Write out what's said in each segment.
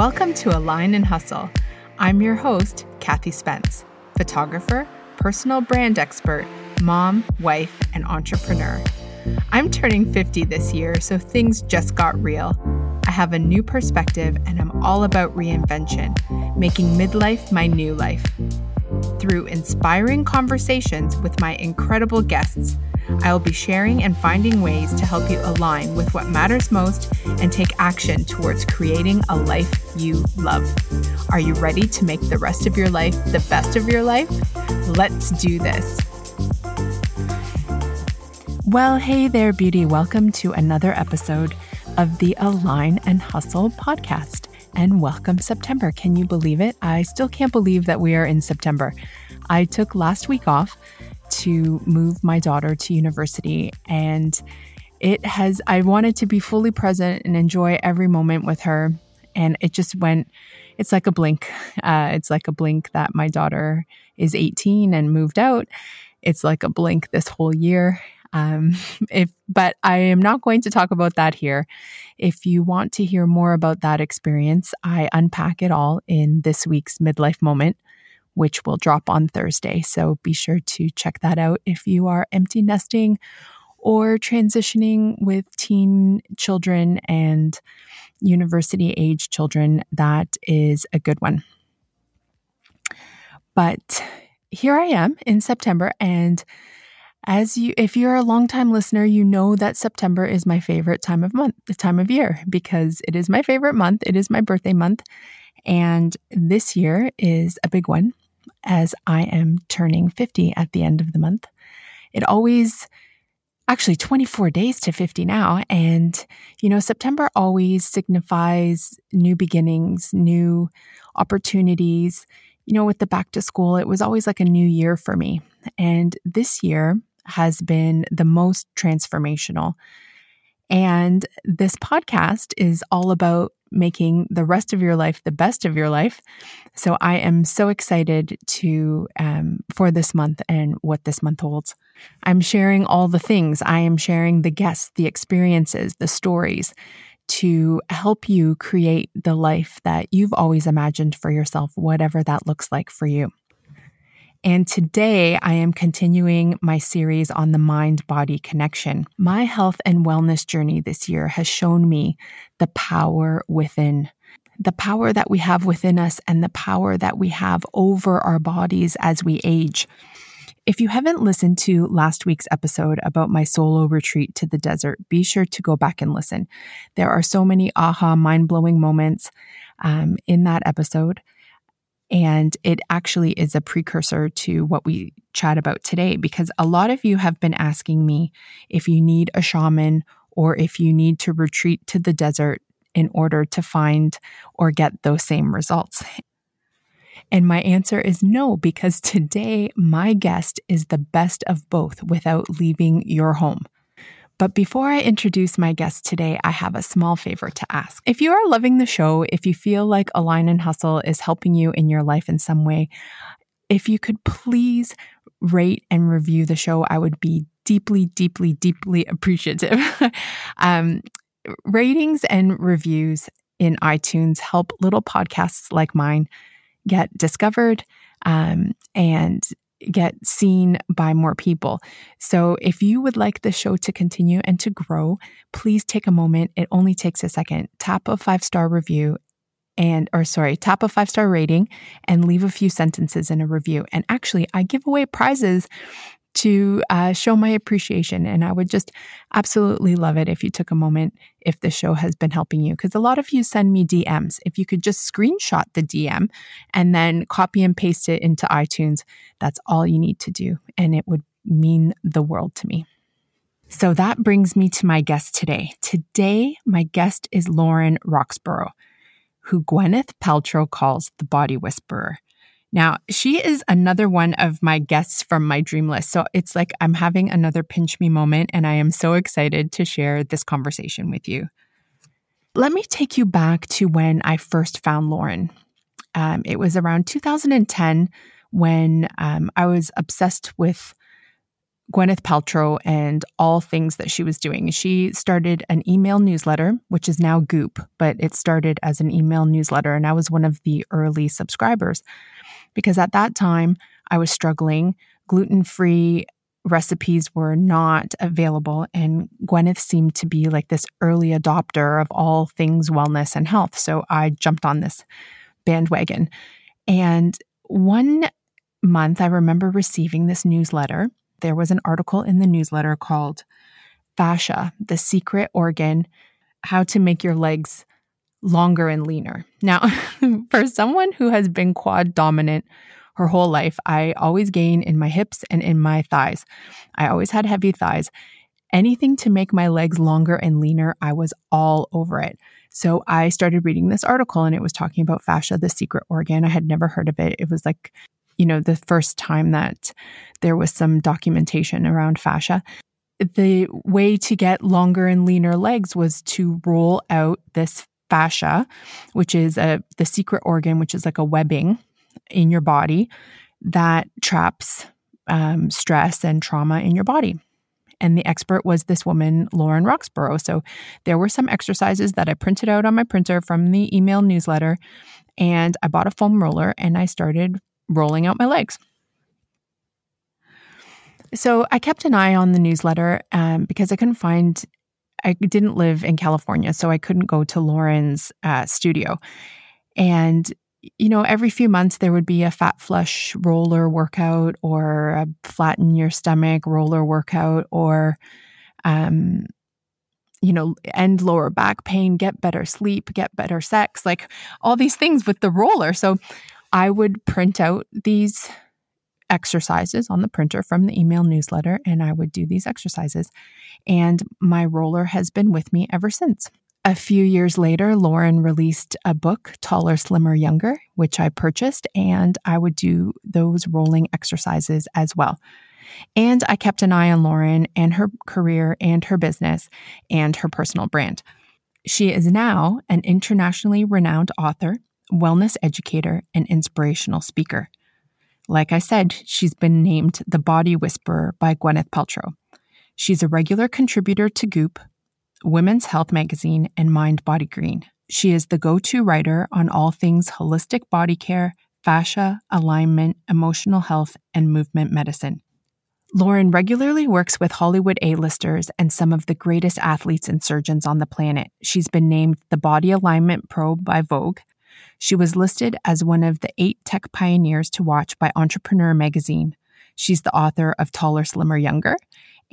Welcome to Align and Hustle. I'm your host, Kathy Spence, photographer, personal brand expert, mom, wife, and entrepreneur. I'm turning 50 this year, so things just got real. I have a new perspective and I'm all about reinvention, making midlife my new life. Through inspiring conversations with my incredible guests, I will be sharing and finding ways to help you align with what matters most and take action towards creating a life you love. Are you ready to make the rest of your life the best of your life? Let's do this. Well, hey there, beauty. Welcome to another episode of the Align and Hustle podcast. And welcome September. Can you believe it? I still can't believe that we are in September. I took last week off to move my daughter to university. And it has I wanted to be fully present and enjoy every moment with her. And it just went it's like a blink. Uh, it's like a blink that my daughter is 18 and moved out. It's like a blink this whole year. Um, if but I am not going to talk about that here. If you want to hear more about that experience, I unpack it all in this week's midlife moment, which will drop on Thursday. So be sure to check that out if you are empty nesting or transitioning with teen children and university age children. That is a good one. But here I am in September and as you if you're a longtime listener, you know that September is my favorite time of month, the time of year because it is my favorite month. It is my birthday month. And this year is a big one as I am turning 50 at the end of the month. It always actually 24 days to 50 now and you know September always signifies new beginnings, new opportunities. You know, with the back to school, it was always like a new year for me. And this year, has been the most transformational. And this podcast is all about making the rest of your life the best of your life. So I am so excited to um, for this month and what this month holds. I'm sharing all the things. I am sharing the guests, the experiences, the stories to help you create the life that you've always imagined for yourself, whatever that looks like for you. And today I am continuing my series on the mind body connection. My health and wellness journey this year has shown me the power within. The power that we have within us and the power that we have over our bodies as we age. If you haven't listened to last week's episode about my solo retreat to the desert, be sure to go back and listen. There are so many aha, mind blowing moments um, in that episode. And it actually is a precursor to what we chat about today because a lot of you have been asking me if you need a shaman or if you need to retreat to the desert in order to find or get those same results. And my answer is no, because today my guest is the best of both without leaving your home. But before I introduce my guest today, I have a small favor to ask. If you are loving the show, if you feel like Align and Hustle is helping you in your life in some way, if you could please rate and review the show, I would be deeply, deeply, deeply appreciative. um, ratings and reviews in iTunes help little podcasts like mine get discovered um, and get seen by more people. So if you would like the show to continue and to grow, please take a moment. It only takes a second. Top a five star review and or sorry, top a five star rating and leave a few sentences in a review. And actually, I give away prizes to uh, show my appreciation. And I would just absolutely love it if you took a moment if the show has been helping you. Because a lot of you send me DMs. If you could just screenshot the DM and then copy and paste it into iTunes, that's all you need to do. And it would mean the world to me. So that brings me to my guest today. Today, my guest is Lauren Roxburgh, who Gwyneth Paltrow calls the body whisperer. Now, she is another one of my guests from my dream list. So it's like I'm having another pinch me moment, and I am so excited to share this conversation with you. Let me take you back to when I first found Lauren. Um, it was around 2010 when um, I was obsessed with Gwyneth Paltrow and all things that she was doing. She started an email newsletter, which is now Goop, but it started as an email newsletter. And I was one of the early subscribers because at that time I was struggling. Gluten free recipes were not available. And Gwyneth seemed to be like this early adopter of all things wellness and health. So I jumped on this bandwagon. And one month, I remember receiving this newsletter. There was an article in the newsletter called Fascia, the Secret Organ How to Make Your Legs Longer and Leaner. Now, for someone who has been quad dominant her whole life, I always gain in my hips and in my thighs. I always had heavy thighs. Anything to make my legs longer and leaner, I was all over it. So I started reading this article and it was talking about fascia, the secret organ. I had never heard of it. It was like, you know, the first time that there was some documentation around fascia. The way to get longer and leaner legs was to roll out this fascia, which is a the secret organ, which is like a webbing in your body that traps um, stress and trauma in your body. And the expert was this woman, Lauren Roxburgh. So there were some exercises that I printed out on my printer from the email newsletter. And I bought a foam roller and I started rolling out my legs. So I kept an eye on the newsletter um, because I couldn't find, I didn't live in California, so I couldn't go to Lauren's uh, studio. And you know, every few months there would be a fat flush roller workout or a flatten your stomach roller workout or, um, you know, end lower back pain, get better sleep, get better sex, like all these things with the roller. So I would print out these exercises on the printer from the email newsletter and I would do these exercises. And my roller has been with me ever since. A few years later, Lauren released a book, Taller, Slimmer, Younger, which I purchased, and I would do those rolling exercises as well. And I kept an eye on Lauren and her career and her business and her personal brand. She is now an internationally renowned author, wellness educator, and inspirational speaker. Like I said, she's been named the Body Whisperer by Gwyneth Paltrow. She's a regular contributor to Goop, Women's Health Magazine, and Mind Body Green. She is the go to writer on all things holistic body care, fascia, alignment, emotional health, and movement medicine. Lauren regularly works with Hollywood A-listers and some of the greatest athletes and surgeons on the planet. She's been named the Body Alignment Pro by Vogue. She was listed as one of the eight tech pioneers to watch by Entrepreneur magazine. She's the author of Taller, Slimmer, Younger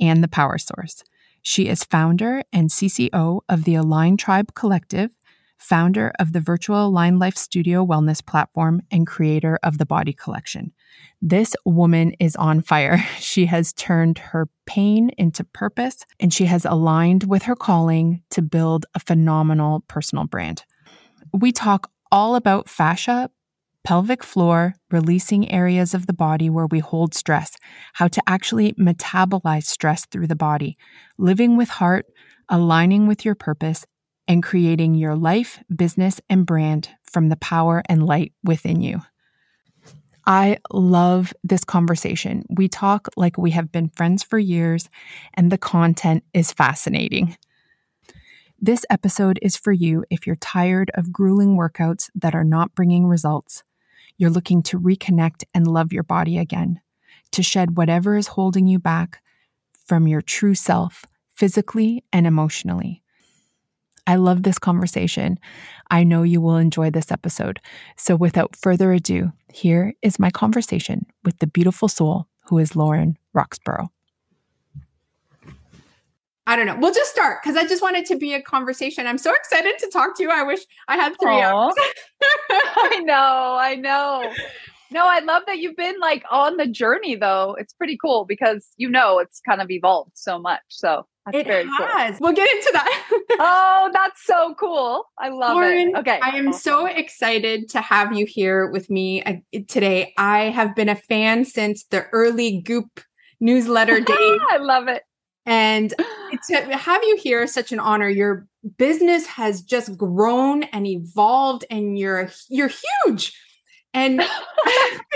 and The Power Source. She is founder and CCO of the Align Tribe Collective, founder of the virtual Align Life Studio wellness platform, and creator of the Body Collection. This woman is on fire. She has turned her pain into purpose, and she has aligned with her calling to build a phenomenal personal brand. We talk all about fascia, pelvic floor, releasing areas of the body where we hold stress, how to actually metabolize stress through the body, living with heart, aligning with your purpose, and creating your life, business, and brand from the power and light within you. I love this conversation. We talk like we have been friends for years, and the content is fascinating. This episode is for you if you're tired of grueling workouts that are not bringing results you're looking to reconnect and love your body again, to shed whatever is holding you back from your true self, physically and emotionally. I love this conversation. I know you will enjoy this episode. So, without further ado, here is my conversation with the beautiful soul who is Lauren Roxburgh. I don't know. We'll just start because I just want it to be a conversation. I'm so excited to talk to you. I wish I had three Aww. hours. I know. I know. No, I love that you've been like on the journey though. It's pretty cool because you know it's kind of evolved so much. So that's it very has. Cool. We'll get into that. oh, that's so cool. I love Lauren, it. Okay. I am so excited to have you here with me uh, today. I have been a fan since the early Goop newsletter days. I love it. And to have you here is such an honor. Your business has just grown and evolved, and you're you're huge. And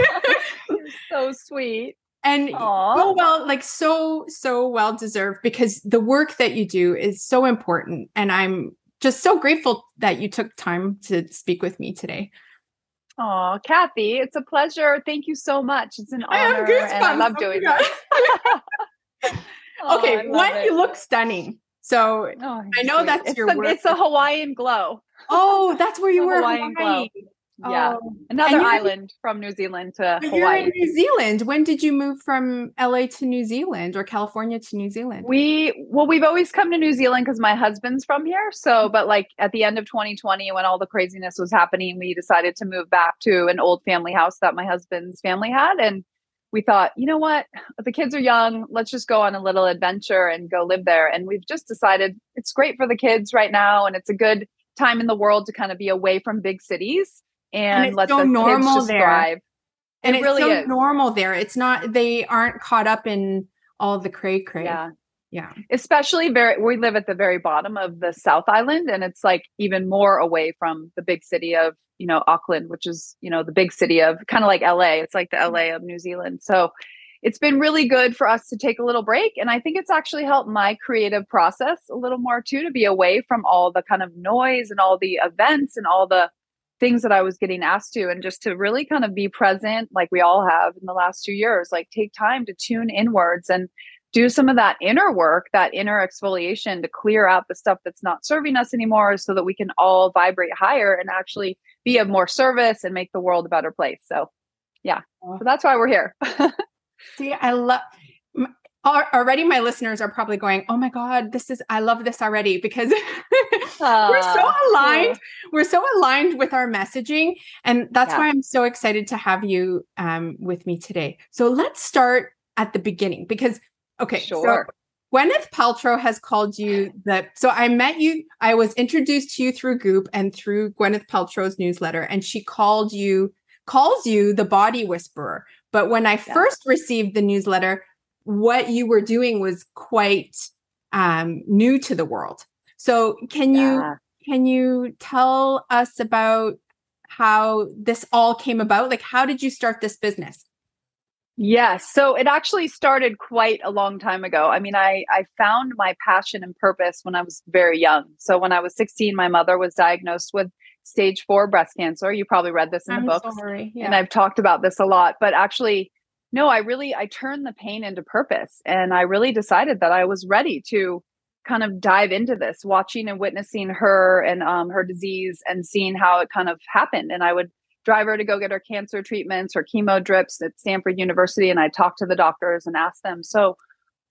so sweet. and Aw. so well like so so well deserved because the work that you do is so important and i'm just so grateful that you took time to speak with me today Oh, Kathy, it's a pleasure. Thank you so much. It's an I honor, and I love Oh doing this. Oh, okay one it. you look stunning so Oh, I know sweet. that's it's your work. It's a Hawaiian glow. oh that's where you were Hawaiian Hawaii. Yeah, Oh. another island from New Zealand to But you're in Hawaii. New Zealand. When did you move from LA to New Zealand or California to New Zealand? We well, we've always come to New Zealand because my husband's from here. So, but like at the end of 2020, when all the craziness was happening, we decided to move back to an old family house that my husband's family had, and we thought, you know what, the kids are young. Let's just go on a little adventure and go live there. And we've just decided it's great for the kids right now, and it's a good time in the world to kind of be away from big cities and, it's let so the normal kids just there. thrive. and it it's really so is. normal there. It's not they aren't caught up in all the cray cray. Yeah. Yeah. especially very we live at the very bottom of the south island and it's like even more away from the big city of you know auckland which is you know the big city of kind of like la it's like the mm-hmm. la of new zealand. So it's been really good for us to take a little break and i think it's actually helped my creative process a little more too to be away from all the kind of noise and all the events and all the things that i was getting asked to and just to really kind of be present like we all have in the last two years like take time to tune inwards and do some of that inner work, that inner exfoliation to clear out the stuff that's not serving us anymore so that we can all vibrate higher and actually be of more service and make the world a better place. So, yeah. So that's why we're here. See, I love already my listeners are probably going, "Oh my god, this is I love this already" because we're so aligned. cool. We're so aligned with our messaging and that's Yeah. why I'm so excited to have you um with me today. So let's start at the beginning because okay, Sure. so Gwyneth Paltrow has called you the so I met you I was introduced to you through Goop and through Gwyneth Paltrow's newsletter and she called you calls you the body whisperer. But when I Yeah. first received the newsletter what you were doing was quite um new to the world. So can you can you tell us about how this all came about? Like how did you start this business? Yes. So it actually started quite a long time ago. I mean, I, I found my passion and purpose when I was very young. So when I was 16, my mother was diagnosed with stage four breast cancer. You probably read this in I'm the book. sorry. and I've talked about this a lot, but actually, no, I really I turned the pain into purpose, and I really decided that I was ready to kind of dive into this, watching and witnessing her and um, her disease, and seeing how it kind of happened. And I would drive her to go get her cancer treatments or chemo drips at Stanford University, and I talk to the doctors and ask them, so.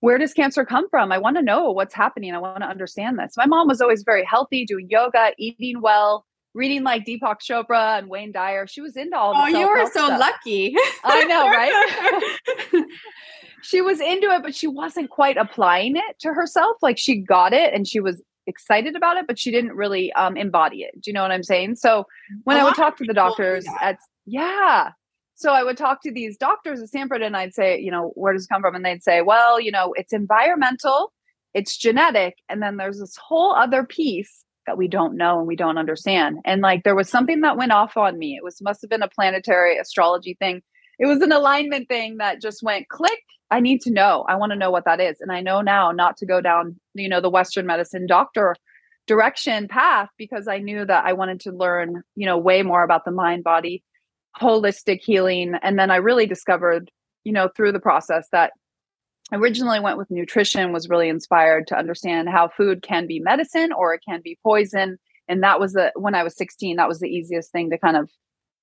Where does cancer come from? I want to know what's happening. I want to understand this. My mom was always very healthy, doing yoga, eating well, reading like Deepak Chopra and Wayne Dyer. She was into all the Oh, you were so stuff. lucky. I know, right? she was into it, but she wasn't quite applying it to herself. Like she got it and she was excited about it, but she didn't really um, embody it. Do you know what I'm saying? So when I would talk to the doctors at, yeah. So I would talk to these doctors at Stanford and I'd say, you know, where does it come from? And they'd say, well, you know, it's environmental, it's genetic, and then there's this whole other piece that we don't know and we don't understand. And like there was something that went off on me. It was must have been a planetary astrology thing. It was an alignment thing that just went click. I need to know. I want to know what that is. And I know now not to go down, you know, the Western medicine doctor direction path because I knew that I wanted to learn, you know, way more about the mind body, holistic healing. And then I really discovered, you know, through the process that I originally went with nutrition, was really inspired to understand how food can be medicine or it can be poison. And that was the when I was 16, that was the easiest thing to kind of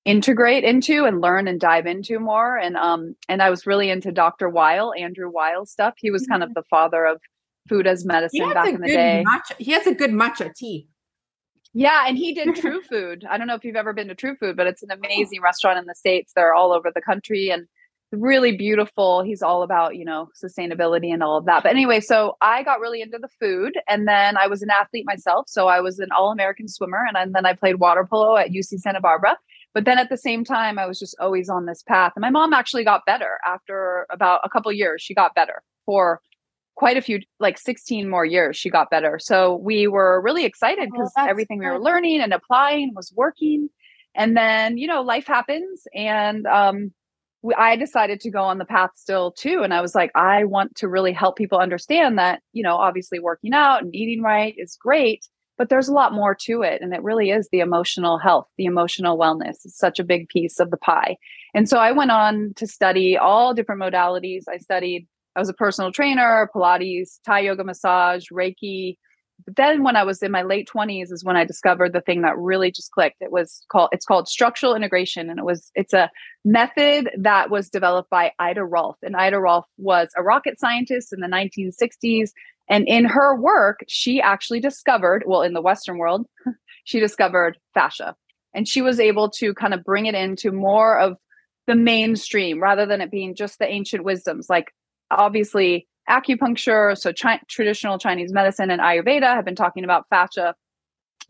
integrate into and learn and dive into more. And um and I was really into Dr. Weil, Andrew Weil stuff. He was kind of the father of food as medicine back in the day. matcha. He has a good matcha tea. Yeah, and he did True Food. I don't know if you've ever been to True Food, but it's an amazing restaurant in the States. They're all over the country and really beautiful. He's all about, you know, sustainability and all of that. But anyway, so I got really into the food and then I was an athlete myself. So I was an all American swimmer and then- then I played water polo at UC Santa Barbara. But then at the same time, I was just always on this path. And my mom actually got better after about a couple years. She got better for quite a few, like 16 more years, she got better. So we were really excited Oh, because that's everything we were learning and applying was working. And then, you know, life happens. And um, we, I decided to go on the path still too. And I was like, I want to really help people understand that, you know, obviously working out and eating right is great, but there's a lot more to it. And it really is the emotional health, the emotional wellness is such a big piece of the pie. And so I went on to study all different modalities. I studied, I was a personal trainer, Pilates, Thai yoga massage, Reiki, but then when I was in my late 20s is when I discovered the thing that really just clicked. It was called it's called structural integration and it was it's a method that was developed by Ida Rolf. And Ida Rolf was a rocket scientist in the 1960s and in her work she actually discovered, well in the western world, she discovered fascia. And she was able to kind of bring it into more of the mainstream rather than it being just the ancient wisdoms like obviously acupuncture, so chi- traditional Chinese medicine and Ayurveda have been talking about fascia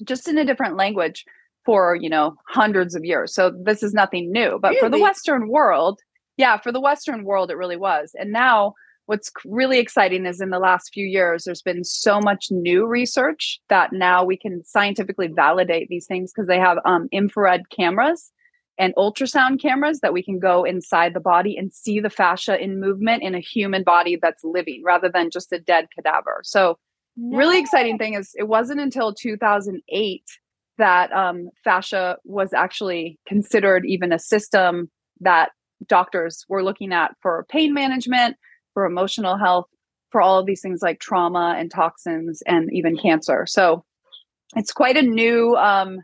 just in a different language for, you know, hundreds of years. So this is nothing new. But really? for the Western world, yeah, for the Western world, it really was. And now what's really exciting is in the last few years, there's been so much new research that now we can scientifically validate these things because they have um, infrared cameras and ultrasound cameras that we can go inside the body and see the fascia in movement in a human body that's living rather than just a dead cadaver. So, no. really exciting thing is it wasn't until 2008 that um, fascia was actually considered even a system that doctors were looking at for pain management, for emotional health, for all of these things like trauma and toxins and even cancer. So, it's quite a new um,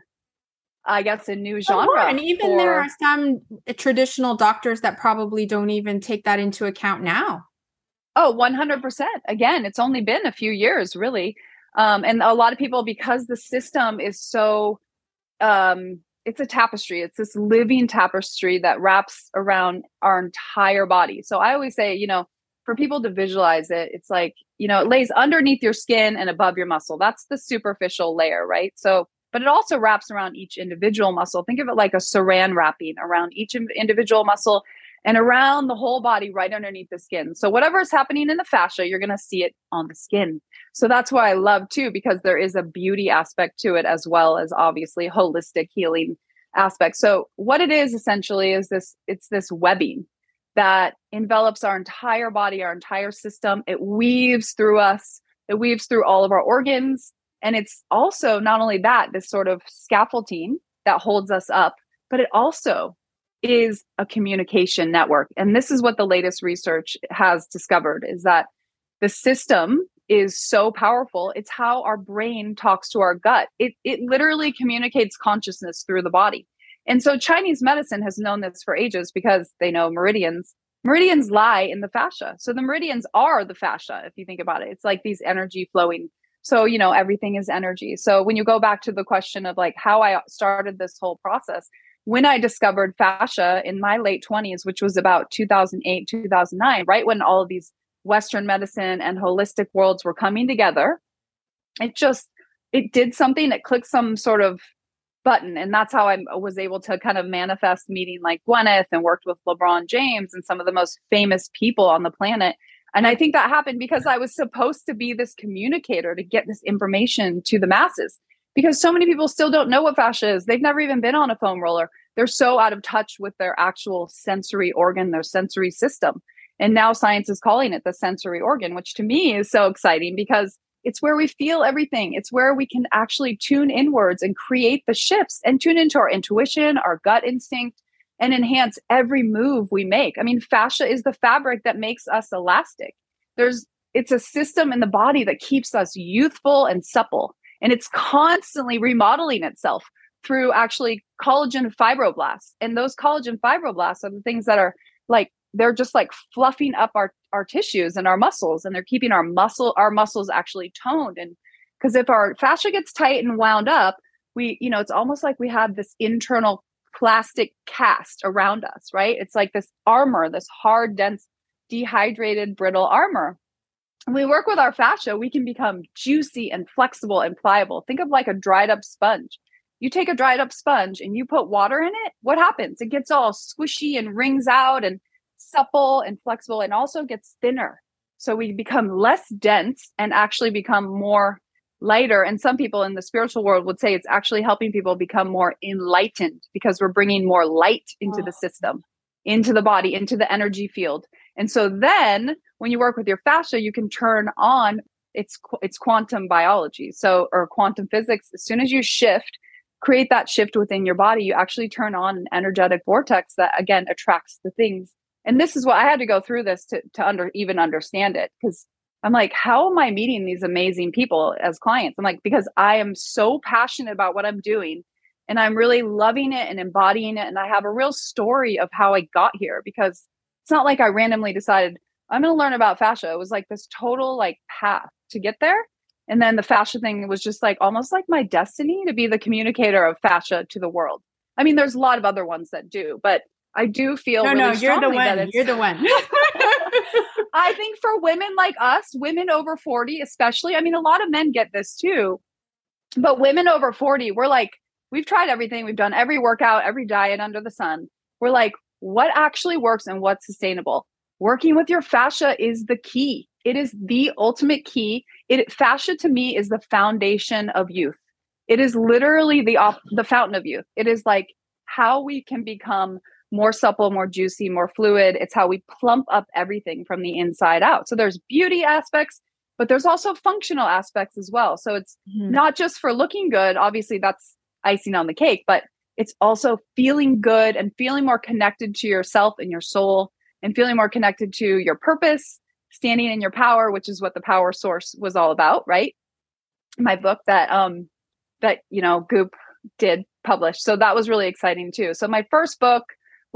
I guess, a new genre. Oh, and even for... there are some traditional doctors that probably don't even take that into account now. Oh, 100%. Again, it's only been a few years, really. Um, and a lot of people, because the system is so, um, it's a tapestry, it's this living tapestry that wraps around our entire body. So I always say, you know, for people to visualize it, it's like, you know, it lays underneath your skin and above your muscle. That's the superficial layer, right? So but it also wraps around each individual muscle. Think of it like a saran wrapping around each individual muscle and around the whole body right underneath the skin. So whatever is happening in the fascia, you're going to see it on the skin. So that's why I love too because there is a beauty aspect to it as well as obviously holistic healing aspect. So what it is essentially is this it's this webbing that envelops our entire body, our entire system. It weaves through us. It weaves through all of our organs and it's also not only that, this sort of scaffolding that holds us up, but it also is a communication network. And this is what the latest research has discovered is that the system is so powerful. It's how our brain talks to our gut. It it literally communicates consciousness through the body. And so Chinese medicine has known this for ages because they know meridians. Meridians lie in the fascia. So the meridians are the fascia if you think about it. It's like these energy flowing so you know everything is energy. So when you go back to the question of like how i started this whole process when i discovered fascia in my late 20s which was about 2008 2009 right when all of these western medicine and holistic worlds were coming together it just it did something it clicked some sort of button. And that's how i was able to kind of manifest meeting like gwyneth and worked with lebron james and some of the most famous people on the planet and I think that happened because I was supposed to be this communicator to get this information to the masses because so many people still don't know what fascia is. They've never even been on a foam roller. They're so out of touch with their actual sensory organ, their sensory system. And now science is calling it the sensory organ, which to me is so exciting because it's where we feel everything. It's where we can actually tune inwards and create the shifts and tune into our intuition, our gut instinct, and enhance every move we make. I mean, fascia is the fabric that makes us elastic. There's it's a system in the body that keeps us youthful and supple, and it's constantly remodeling itself through actually collagen fibroblasts. And those collagen fibroblasts are the things that are like they're just like fluffing up our our tissues and our muscles and they're keeping our muscle our muscles actually toned and because if our fascia gets tight and wound up we you know it's almost like we have this internal plastic cast around us, right? It's like this armor, this hard, dense, dehydrated, brittle armor. When we work with our fascia, we can become juicy and flexible and pliable. Think of like a dried up sponge. You take a dried up sponge and you put water in it, what happens? It gets all squishy and wrings out and supple and flexible and also gets thinner. So we become less dense and actually become more lighter and some people in the spiritual world would say it's actually helping people become more enlightened because we're bringing more light into oh. the system into the body, into the energy field. And so then when you work with your fascia, you can turn on it's it's quantum biology. So or quantum physics. As soon as you shift, create that shift within your body, you actually turn on an energetic vortex that again attracts the things. And this is what I had to go through this to to under even understand it because I'm like, how am I meeting these amazing people as clients? I'm like, because I am so passionate about what I'm doing and I'm really loving it and embodying it. And I have a real story of how I got here because it's not like I randomly decided I'm going to learn about fascia. It was like this total like path to get there. And then the fascia thing was just like almost like my destiny to be the communicator of fascia to the world. I mean, there's a lot of other ones that do, but I do feel no, really no, you're the one. You're the one. I think for women like us, women over 40, especially, I mean, a lot of men get this too, but women over 40, we're like, we've tried everything. We've done every workout, every diet under the sun. We're like, what actually works and what's sustainable? Working with your fascia is the key. It is the ultimate key. It fascia to me is the foundation of youth. It is literally the the fountain of youth. It is like how we can become more supple, more juicy, more fluid. It's how we plump up everything from the inside out. So there's beauty aspects, but there's also functional aspects as well. So it's mm-hmm. not just for looking good. Obviously, that's icing on the cake, but it's also feeling good and feeling more connected to yourself and your soul and feeling more connected to your purpose, standing in your power, which is what the power source was all about, right? My book that um that you know Goop did publish. So that was really exciting too. So my first book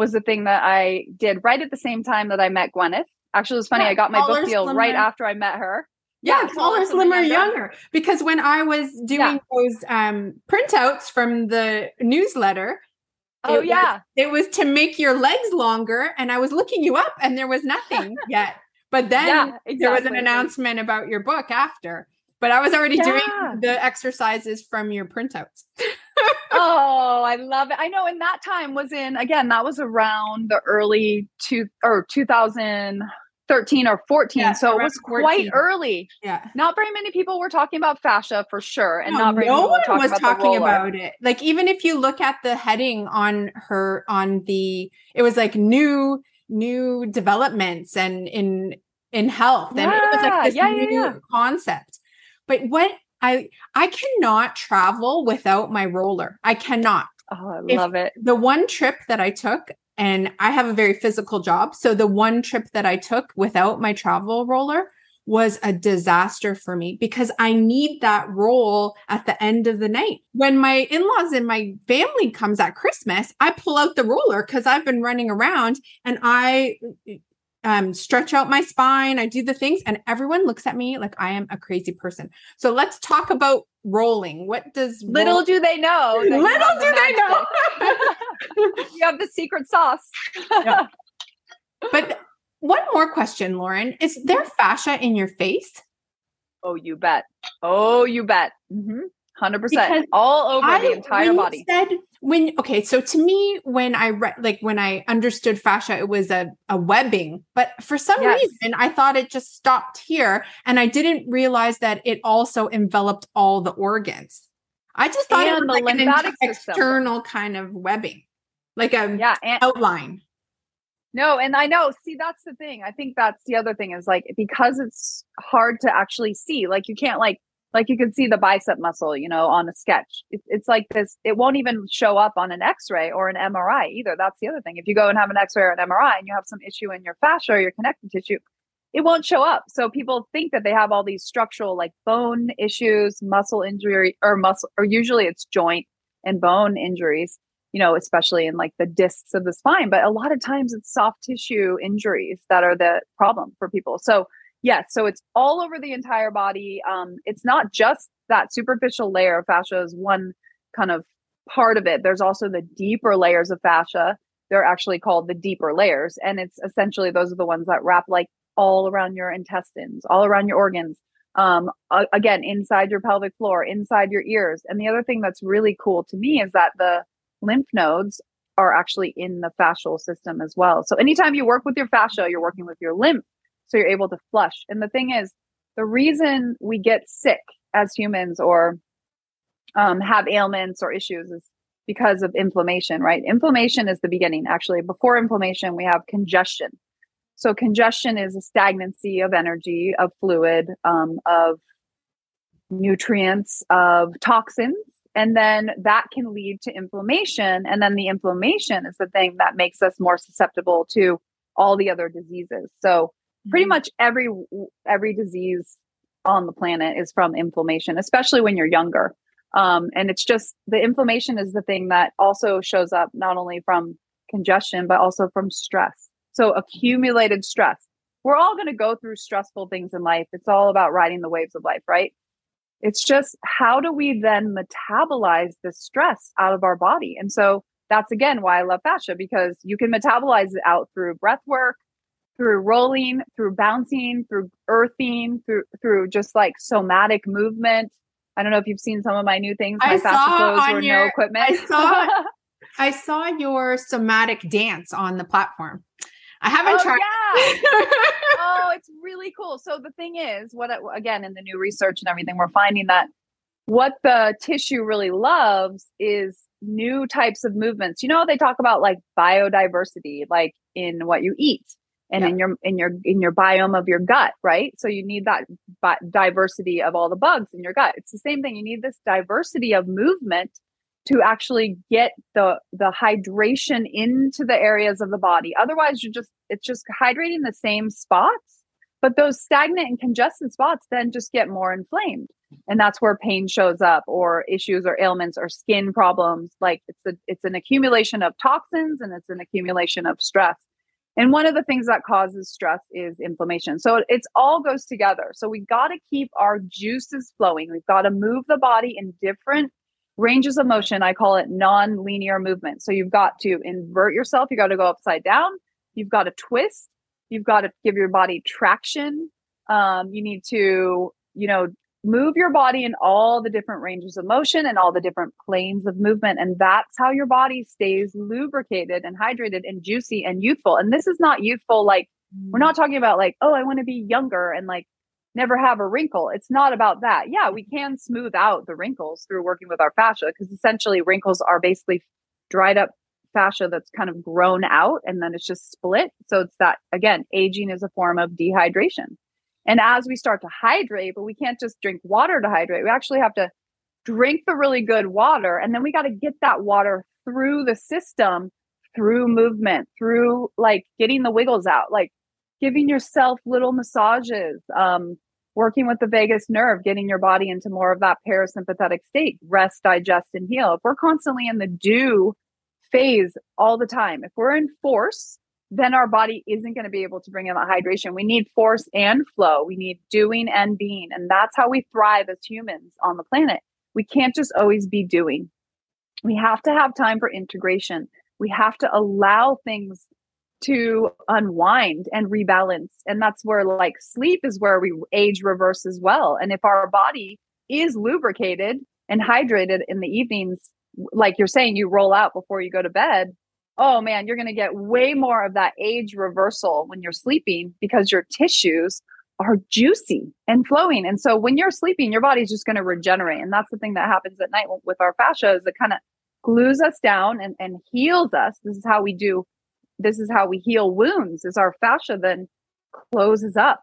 was the thing that I did right at the same time that I met Gwyneth. Actually, it was funny. Yeah, I got my book deal slimmer. right after I met her. Yeah, yeah taller, slimmer, younger. younger. Because when I was doing yeah. those um, printouts from the newsletter, oh it yeah, was, it was to make your legs longer, and I was looking you up, and there was nothing yet. But then yeah, exactly. there was an announcement about your book after. But I was already doing the exercises from your printouts. oh, I love it. I know. And that time was in again, that was around the early two or 2013 or 14. Yeah, so it was 14. quite early. Yeah. Not very many people were talking about fascia for sure. And no, not very no one was about talking about it. Like even if you look at the heading on her on the it was like new new developments and in in health. And yeah, it was like this yeah, new concept. But what I I cannot travel without my roller. I cannot. Oh, I if love it. The one trip that I took, and I have a very physical job. So the one trip that I took without my travel roller was a disaster for me because I need that roll at the end of the night. When my in-laws and my family comes at Christmas, I pull out the roller because I've been running around and I um, stretch out my spine. I do the things, and everyone looks at me like I am a crazy person. So let's talk about rolling. What does little roll- do they know? Little do the they know. you have the secret sauce. yeah. But one more question, Lauren: Is there fascia in your face? Oh, you bet. Oh, you bet. Mm-hmm. 100% all over I, the entire body said when okay so to me when i read like when i understood fascia it was a, a webbing but for some yes. reason i thought it just stopped here and i didn't realize that it also enveloped all the organs i just thought and it was like an external kind of webbing like a yeah, and- outline no, and I know, see, that's the thing. I think that's the other thing is like because it's hard to actually see, like you can't like like you can see the bicep muscle you know on a sketch. It, it's like this it won't even show up on an x-ray or an mri either. That's the other thing. If you go and have an x-ray or an mri and you have some issue in your fascia or your connective tissue it won't show up. So people think that they have all these structural like bone issues muscle injury or muscle or usually it's joint and bone injuries you know especially in like the discs of the spine. But a lot of times it's soft tissue injuries that are the problem for people. So Yes, so it's all over the entire body. Um, it's not just that superficial layer of fascia is one kind of part of it. There's also the deeper layers of fascia. They're actually called the deeper layers, and it's essentially those are the ones that wrap like all around your intestines, all around your organs. Um, again, inside your pelvic floor, inside your ears. And the other thing that's really cool to me is that the lymph nodes are actually in the fascial system as well. So anytime you work with your fascia, you're working with your lymph so you're able to flush. And the thing is, the reason we get sick as humans or um, have ailments or issues is because of inflammation, right? Inflammation is the beginning. Actually, before inflammation, we have congestion. So, congestion is a stagnancy of energy, of fluid, um, of nutrients, of toxins. And then that can lead to inflammation. And then the inflammation is the thing that makes us more susceptible to all the other diseases. So, pretty mm-hmm. much every every disease on the planet is from inflammation, especially when you're younger. Um, and it's just the inflammation is the thing that also shows up not only from congestion, but also from stress. So, accumulated stress. We're all going to go through stressful things in life. It's all about riding the waves of life, right? It's just how do we then metabolize the stress out of our body? And so that's again why I love fascia because you can metabolize it out through breath work, through rolling, through bouncing, through earthing, through through just like somatic movement. I don't know if you've seen some of my new things. My I clothes were your, no equipment. I saw I saw your somatic dance on the platform. I haven't oh, tried. Yeah. oh, it's really cool. So the thing is, what again in the new research and everything, we're finding that what the tissue really loves is new types of movements. You know, they talk about like biodiversity, like in what you eat and yeah. in your in your in your biome of your gut, right? So you need that diversity of all the bugs in your gut. It's the same thing. You need this diversity of movement to actually get the the hydration into the areas of the body. Otherwise, you're just it's just hydrating the same spots, but those stagnant and congested spots then just get more inflamed. And that's where pain shows up or issues or ailments or skin problems. Like it's a it's an accumulation of toxins and it's an accumulation of stress. And one of the things that causes stress is inflammation. So it's all goes together. So we got to keep our juices flowing. We've got to move the body in different ranges of motion. I call it non-linear movement. So you've got to invert yourself. You got to go upside down. You've got to twist. You've got to give your body traction. Um, you need to, you know, move your body in all the different ranges of motion and all the different planes of movement. And that's how your body stays lubricated and hydrated and juicy and youthful. And this is not youthful like we're mm. not talking about like, oh, I want to be younger and like never have a wrinkle. It's not about that. Yeah, we can smooth out the wrinkles through working with our fascia because essentially wrinkles are basically dried up fascia that's kind of grown out and then it's just split. So it's that again, aging is a form of dehydration. And as we start to hydrate, but we can't just drink water to hydrate, we actually have to drink the really good water. And then we got to get that water through the system, through movement, through like getting the wiggles out, like giving yourself little massages, um, working with the vagus nerve, getting your body into more of that parasympathetic state, rest, digest, and heal. If we're constantly in the do phase all the time, if we're in force, then our body isn't going to be able to bring in that hydration. We need force and flow. We need doing and being. And that's how we thrive as humans on the planet. We can't just always be doing. We have to have time for integration. We have to allow things to unwind and rebalance. And that's where, like, sleep is where we age reverse as well. And if our body is lubricated and hydrated in the evenings, like you're saying, you roll out before you go to bed, oh man, you're going to get way more of that age reversal when you're sleeping because your tissues are juicy and flowing. And so when you're sleeping, your body's just going to regenerate. And that's the thing that happens at night with our fascia is it kind of glues us down and, and heals us. This is how we do, this is how we heal wounds is our fascia then closes up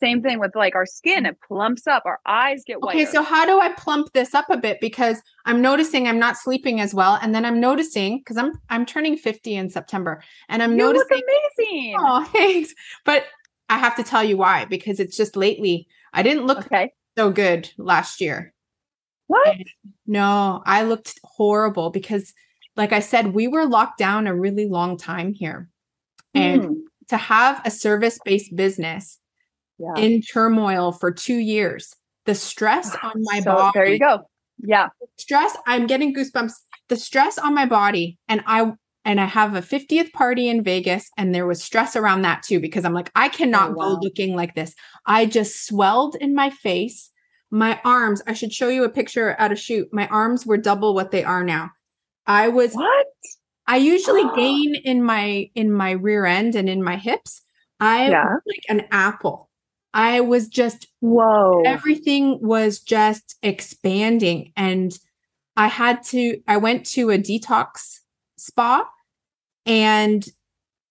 same thing with like our skin, it plumps up, our eyes get white. Okay, so how do I plump this up a bit? Because I'm noticing I'm not sleeping as well. And then I'm noticing because I'm I'm turning 50 in September. And I'm you noticing amazing. Oh, thanks. But I have to tell you why, because it's just lately I didn't look okay. so good last year. What? And no, I looked horrible because like I said, we were locked down a really long time here. And mm. to have a service-based business yeah. in turmoil for two years. The stress ah, on my so, body. There you go. Yeah. Stress. I'm getting goosebumps. The stress on my body. And I and I have a 50th party in Vegas, and there was stress around that too, because I'm like, I cannot oh, wow. go looking like this. I just swelled in my face. My arms, I should show you a picture at a shoot. My arms were double what they are now. I was what? I usually gain in my in my rear end and in my hips. I yeah. like an apple. I was just, whoa, everything was just expanding. And I had to, I went to a detox spa and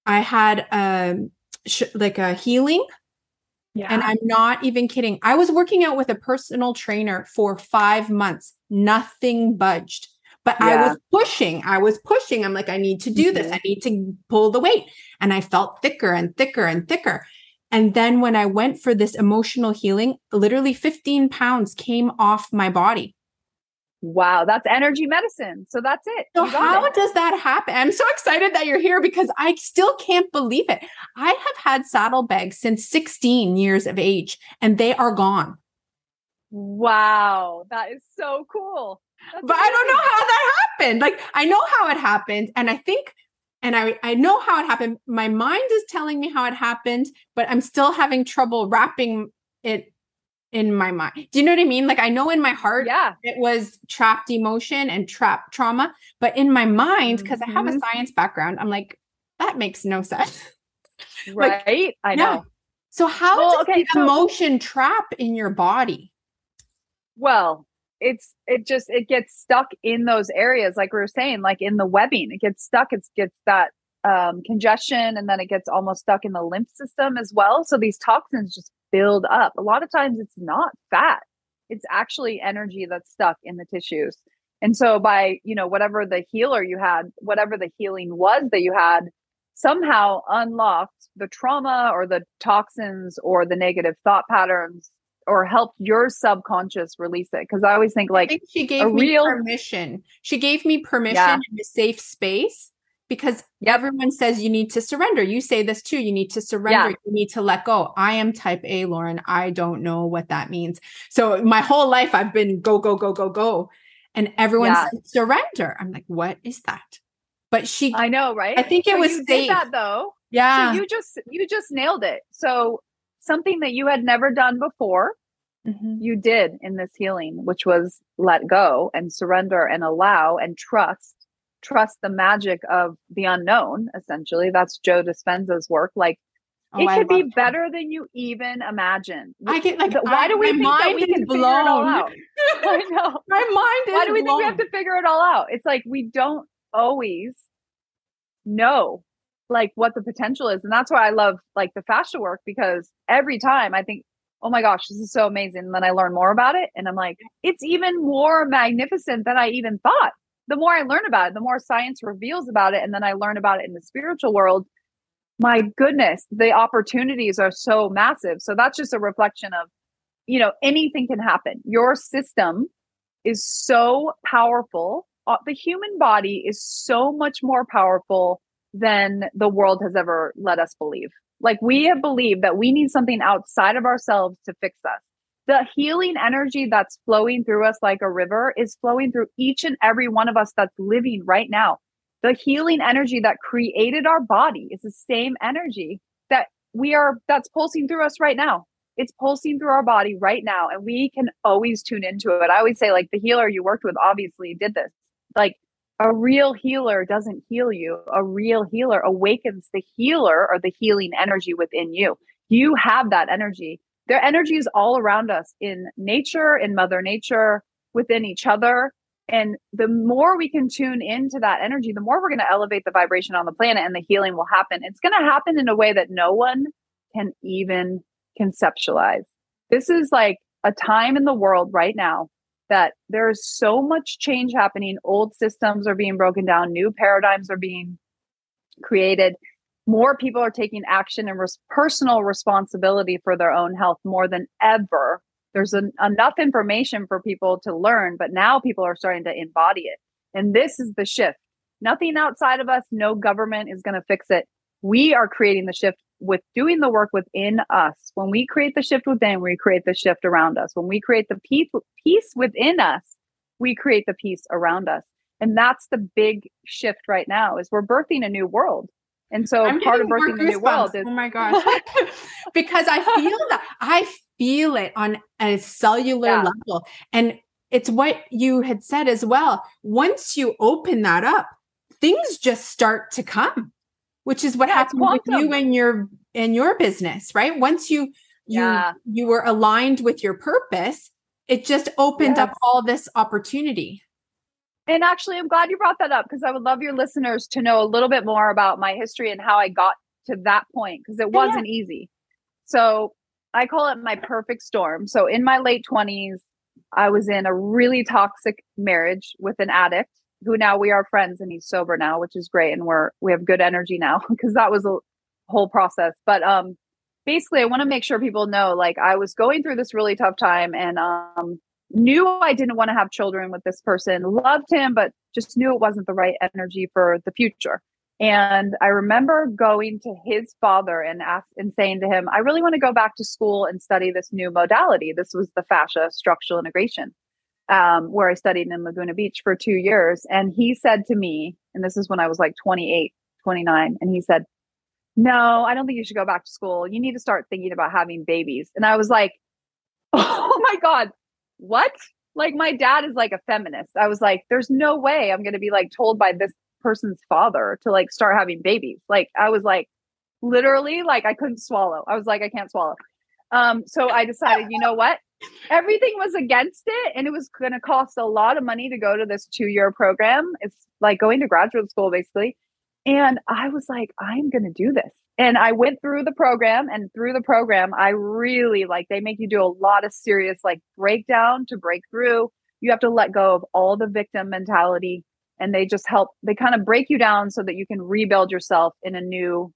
I had um sh- like a healing. Yeah. And I'm not even kidding. I was working out with a personal trainer for five months. Nothing budged. But I was pushing. I was pushing. I'm like, I need to do this. Mhm. I need to pull the weight. And I felt thicker and thicker and thicker. And then when I went for this emotional healing, literally 15 pounds came off my body. wow, that's energy medicine. So that's it. So how it. does that happen? I'm so excited that you're here because I still can't believe it. I have had saddlebags since 16 years of age and they are gone. Wow, that is so cool. That's But I don't know how that happened. Like I know how it happened and I think and I I know how it happened. My mind is telling me how it happened, but I'm still having trouble wrapping it in my mind. Do you know what I mean? Like I know in my heart Yeah. it was trapped emotion and trapped trauma, but in my mind because I have a Mhm. science background, I'm like that makes no sense. Like, Right. I yeah. know. So how Well, does okay, the so- emotion trap in your body? Well, it's it just it gets stuck in those areas, like we were saying, like in the webbing. It gets stuck. It gets that um, congestion, and then it gets almost stuck in the lymph system as well. So these toxins just build up. A lot of times, it's not fat; it's actually energy that's stuck in the tissues. And so, by you know whatever the healer you had, whatever the healing was that you had, somehow unlocked the trauma or the toxins or the negative thought patterns or helped your subconscious release it because i always think like think she gave me real- permission. She gave me permission Yeah. in a safe space because Yep. everyone says you need to surrender. You say this too. You need to surrender. You need to let go. I am type A, Lauren. I don't know what that means. So my whole life I've been go, go, go, go, go. And everyone Yeah. says surrender. I'm like, what is that? But she, i know right I think it So was you safe. that though yeah. so you just you just nailed it so something that you had never done before Mhm. you did in this healing which was let go and surrender and allow and trust trust the magic of the unknown essentially that's joe dispenza's work like Oh, it I could be that. better than you even imagine I get like, why I- do we think that we can figure it all out? I know. My mind is Why do we think we have to figure it all out? It's like we don't always know like what the potential is. And that's why I love like the fascia work because every time I think, oh my gosh, this is so amazing. And then I learn more about it and I'm like, it's even more magnificent than I even thought. The more I learn about it, the more science reveals about it. And then I learn about it in the spiritual world. My goodness, the opportunities are so massive. So that's just a reflection of, you know, anything can happen. Your system is so powerful. Uh, the human body is so much more powerful than the world has ever let us believe. Like we have believed that we need something outside of ourselves to fix us. The healing energy that's flowing through us like a river is flowing through each and every one of us that's living right now. The healing energy that created our body is the same energy that we are that's pulsing through us right now it's pulsing through our body right now and we can always tune into it i always say like the healer you worked with obviously did this like a real healer doesn't heal you. A real healer awakens the healer or the healing energy within you. You have that energy. Their energy is all around us in nature in mother nature within each other. And the more we can tune into that energy the more we're going to elevate the vibration on the planet and the healing will happen. It's going to happen in a way that no one can even conceptualize. This is like a time in the world right now that there is so much change happening. Old systems are being broken down, new paradigms are being created. More people are taking action and res- personal responsibility for their own health more than ever. There's an, enough information for people to learn, but now people are starting to embody it. And this is the shift. Nothing outside of us, no government is going to fix it. We are creating the shift with doing the work within us. When we create the shift within, we create the shift around us. When we create the peace, peace within us, we create the peace around us. And that's the big shift right now is we're birthing a new world. And so I'm part of birthing the new world is oh my gosh because i feel that i feel it on a cellular Yeah. level and it's what you had said as well once you open that up things just start to come which is what Yeah, happened with you and your in your business right once you you Yeah. you were aligned with your purpose it just opened up all this opportunity And actually, I'm glad you brought that up because I would love your listeners to know a little bit more about my history and how I got to that point because it wasn't yeah. easy. So I call it my perfect storm. So in my late 20s, I was in a really toxic marriage with an addict who now we are friends and he's sober now, which is great. And we're, we have good energy now because that was a whole process. But, um, basically I want to make sure people know, like I was going through this really tough time and, um, knew I didn't want to have children with this person, loved him, but just knew it wasn't the right energy for the future. And I remember going to his father and ask, and saying to him, I really want to go back to school and study this new modality. This was the fascia structural integration, um, where I studied in Laguna Beach for two years. And he said to me, and this is when I was like 28, 29, and he said, No, I don't think you should go back to school. You need to start thinking about having babies. And I was like, Oh my God, what? Like my dad is like a feminist. I was like, there's no way I'm going to be like told by this person's father to like start having babies. Like I was like literally like I couldn't swallow. I was like I can't swallow. Um so I decided, you know what? Everything was against it and it was going to cost a lot of money to go to this 2-year program. It's like going to graduate school basically. And I was like I'm going to do this. And I went through the program and through the program I really like they make you do a lot of serious like breakdown to break through. You have to let go of all the victim mentality and they just help they kind of break you down so that you can rebuild yourself in a new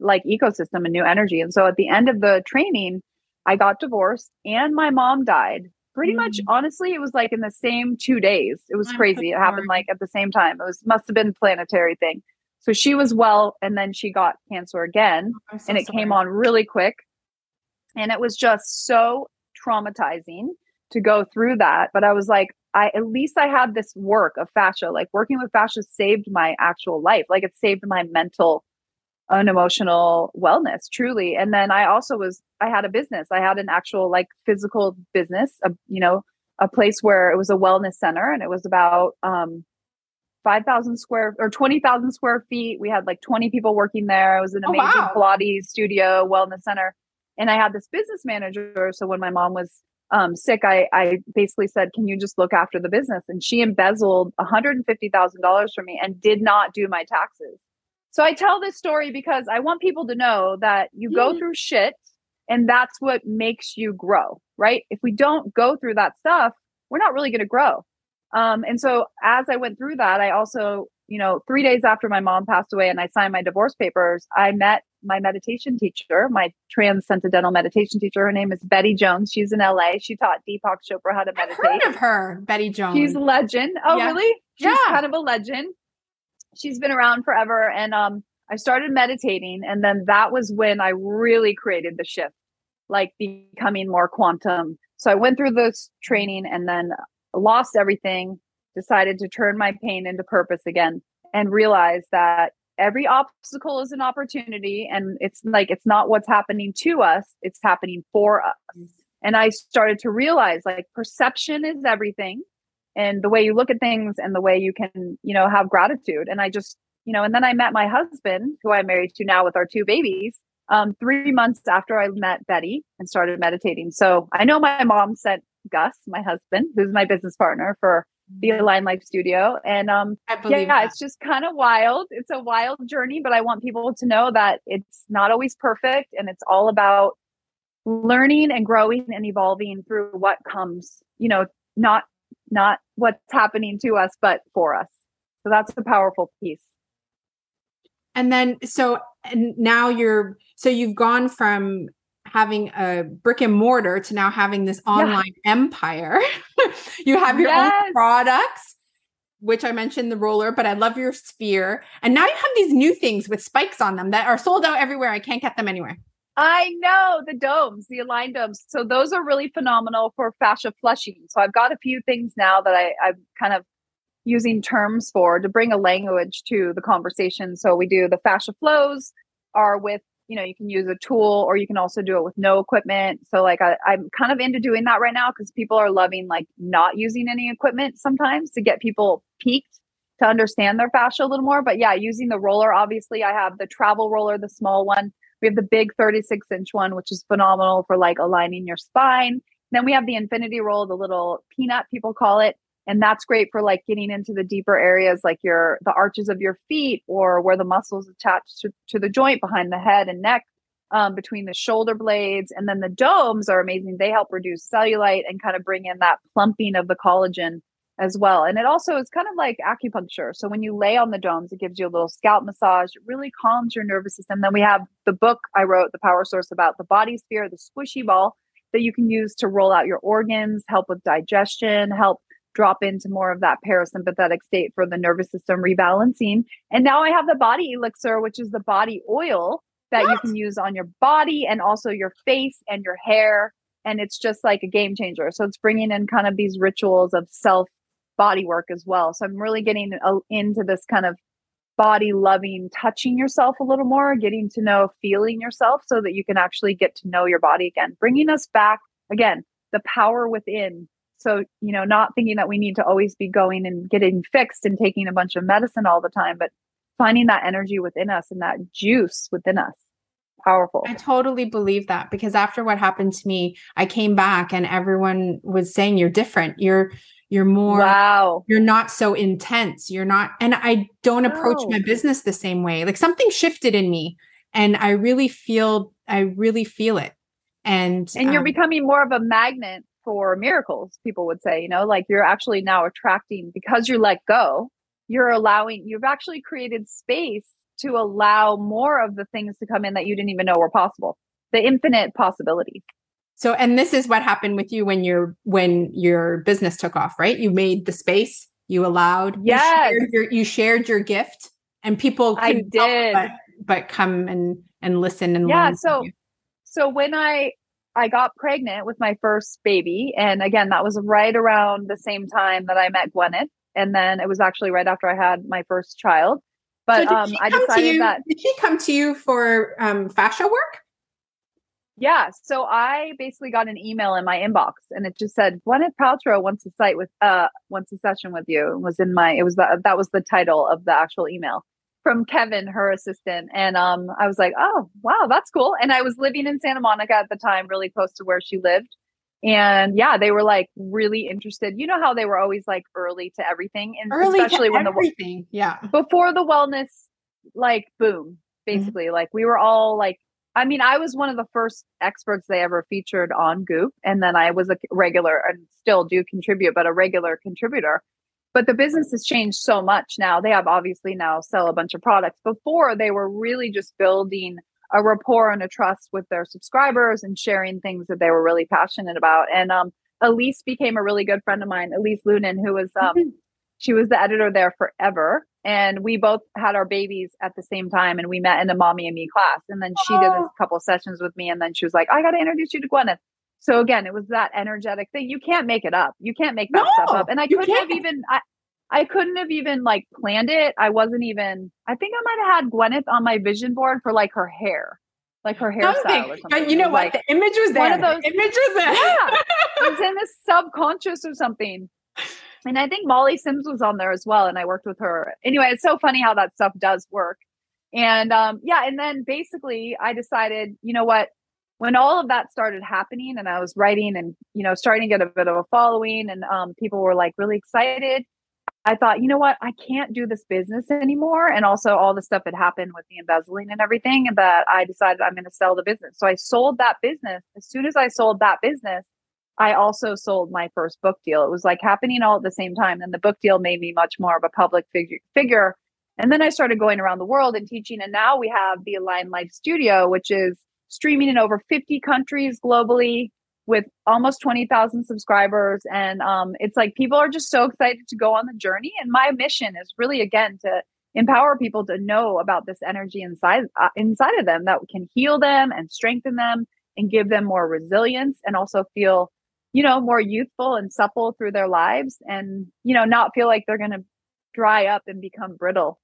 like ecosystem and new energy and so at the end of the training i got divorced and my mom died pretty mm. much honestly it was like in the same two days it was I'm crazy it happened like at the same time it was must have been planetary thing so she was well and then she got cancer again oh, so and it sorry. came on really quick and it was just so traumatizing to go through that but i was like I at least I had this work of fascia. Like working with fascia saved my actual life. Like it saved my mental and emotional wellness truly. And then I also was I had a business. I had an actual like physical business, a, you know, a place where it was a wellness center and it was about um 5,000 square or 20,000 square feet. We had like 20 people working there. It was an amazing oh, wow. Pilates studio, wellness center. And I had this business manager. So when my mom was um, sick, I, I basically said, Can you just look after the business? And she embezzled $150,000 from me and did not do my taxes. So I tell this story because I want people to know that you go mm-hmm. through shit and that's what makes you grow, right? If we don't go through that stuff, we're not really going to grow. Um, and so as I went through that, I also, you know, three days after my mom passed away and I signed my divorce papers, I met my meditation teacher, my transcendental meditation teacher. Her name is Betty Jones. She's in LA. She taught Deepak Chopra how to meditate. I've heard of her, Betty Jones. She's a legend. Oh, yeah. really? She's yeah. kind of a legend. She's been around forever. And um, I started meditating. And then that was when I really created the shift, like becoming more quantum. So I went through this training and then lost everything, decided to turn my pain into purpose again, and realized that every obstacle is an opportunity and it's like it's not what's happening to us it's happening for us and i started to realize like perception is everything and the way you look at things and the way you can you know have gratitude and i just you know and then i met my husband who i'm married to now with our two babies um, three months after i met betty and started meditating so i know my mom sent gus my husband who's my business partner for the Align Life Studio. And um yeah, that. it's just kind of wild. It's a wild journey, but I want people to know that it's not always perfect and it's all about learning and growing and evolving through what comes, you know, not not what's happening to us, but for us. So that's a powerful piece. And then so and now you're so you've gone from having a brick and mortar to now having this online yeah. empire. you have your yes. own products, which I mentioned the roller, but I love your sphere. And now you have these new things with spikes on them that are sold out everywhere. I can't get them anywhere. I know the domes, the aligned domes. So those are really phenomenal for fascia flushing. So I've got a few things now that I, I'm kind of using terms for to bring a language to the conversation. So we do the fascia flows are with you know you can use a tool or you can also do it with no equipment so like I, i'm kind of into doing that right now because people are loving like not using any equipment sometimes to get people peaked to understand their fascia a little more but yeah using the roller obviously i have the travel roller the small one we have the big 36 inch one which is phenomenal for like aligning your spine. Then we have the infinity roll the little peanut people call it and that's great for like getting into the deeper areas like your the arches of your feet or where the muscles attached to, to the joint behind the head and neck um, between the shoulder blades. And then the domes are amazing. They help reduce cellulite and kind of bring in that plumping of the collagen as well and it also is kind of like acupuncture so when you lay on the domes it gives you a little scalp massage it really calms your nervous system then we have the book i wrote the power source about the body sphere the squishy ball that you can use to roll out your organs help with digestion help drop into more of that parasympathetic state for the nervous system rebalancing. And now I have the body elixir, which is the body oil that what? you can use on your body and also your face and your hair. And it's just like a game changer. So it's bringing in kind of these rituals of self body work as well. So I'm really getting into this kind of body loving, touching yourself a little more, getting to know, feeling yourself so that you can actually get to know your body again, bringing us back again, the power within so, you know, not thinking that we need to always be going and getting fixed and taking a bunch of medicine all the time, but finding that energy within us and that juice within us. Powerful. I totally believe that because after what happened to me, I came back and everyone was saying you're different. You're you're more wow. you're not so intense. You're not and i don't approach my business the same way. Like something shifted in me and i really feel i really feel it. And and you're um, becoming more of a magnet for miracles, people would say, you know, like you're actually now attracting because you let go, you're allowing, you've actually created space to allow more of the things to come in that you didn't even know were possible. The infinite possibility. So, and this is what happened with you when your when your business took off, right? You made the space, you allowed, yes, you shared your, you shared your gift, and people I did, but, but, come and and listen and yeah. So, so when I I got pregnant with my first baby. And again, that was right around the same time that I met Gwyneth. And then it was actually right after I had my first child. But so um, I decided you, that. Did she come to you for um, fascia work? Yeah. So I basically got an email in my inbox and it just said, Gwyneth Paltrow wants a site with, uh, wants a session with you. It was in my, it was the, that was the title of the actual email from Kevin, her assistant. And um, I was like, oh, wow, that's cool. And I was living in Santa Monica at the time, really close to where she lived. And yeah, they were like really interested. You know how they were always like early to everything, and early especially when everything. the yeah before the wellness like boom, mm-hmm. basically. Mm-hmm. Like we were all like, I mean, I was one of the first experts they ever featured on Goop, and then I was a regular and still do contribute, but a regular contributor but the business has changed so much now. They have obviously now sell a bunch of products. Before they were really just building a rapport and a trust with their subscribers and sharing things that they were really passionate about. And um, Elise became a really good friend of mine, Elise Loehnen, who was um, mm-hmm. she was the editor there forever. And we both had our babies at the same time, and we met in a mommy and me class. And then she oh. did a couple sessions with me, and then she was like, "I got to introduce you to Gwyneth." So again, it was that energetic thing. You can't make it up. You can't make that no, stuff up. And I couldn't have even I, I couldn't have even like planned it. I wasn't even I think I might have had Gwyneth on my vision board for like her hair. Like her hairstyle or something. You know what? Like, the image was there. One of those the image was there. Yeah. it was in the subconscious or something. And I think Molly Sims was on there as well. And I worked with her. Anyway, it's so funny how that stuff does work. And um, yeah, and then basically I decided, you know what, when all of that started happening and I was writing and, you know, starting to get a bit of a following and um, people were like really excited, I thought, you know what, I can't do this business anymore. And also all the stuff that happened with the embezzling and everything that I decided I'm going to sell the business. So I sold that business. As soon as I sold that business, I also sold my first book deal. It was like happening all at the same time. And the book deal made me much more of a public figure, figure. And then I started going around the world and teaching. And now we have the Align Life Studio, which is streaming in over 50 countries globally with almost 20,000 subscribers. And um, it's like people are just so excited to go on the journey. And my mission is really, again, to empower people to know about this energy inside uh, inside of them that can heal them and strengthen them and give them more resilience and also feel you know more youthful and supple through their lives and you know not feel like they're going to dry up and become brittle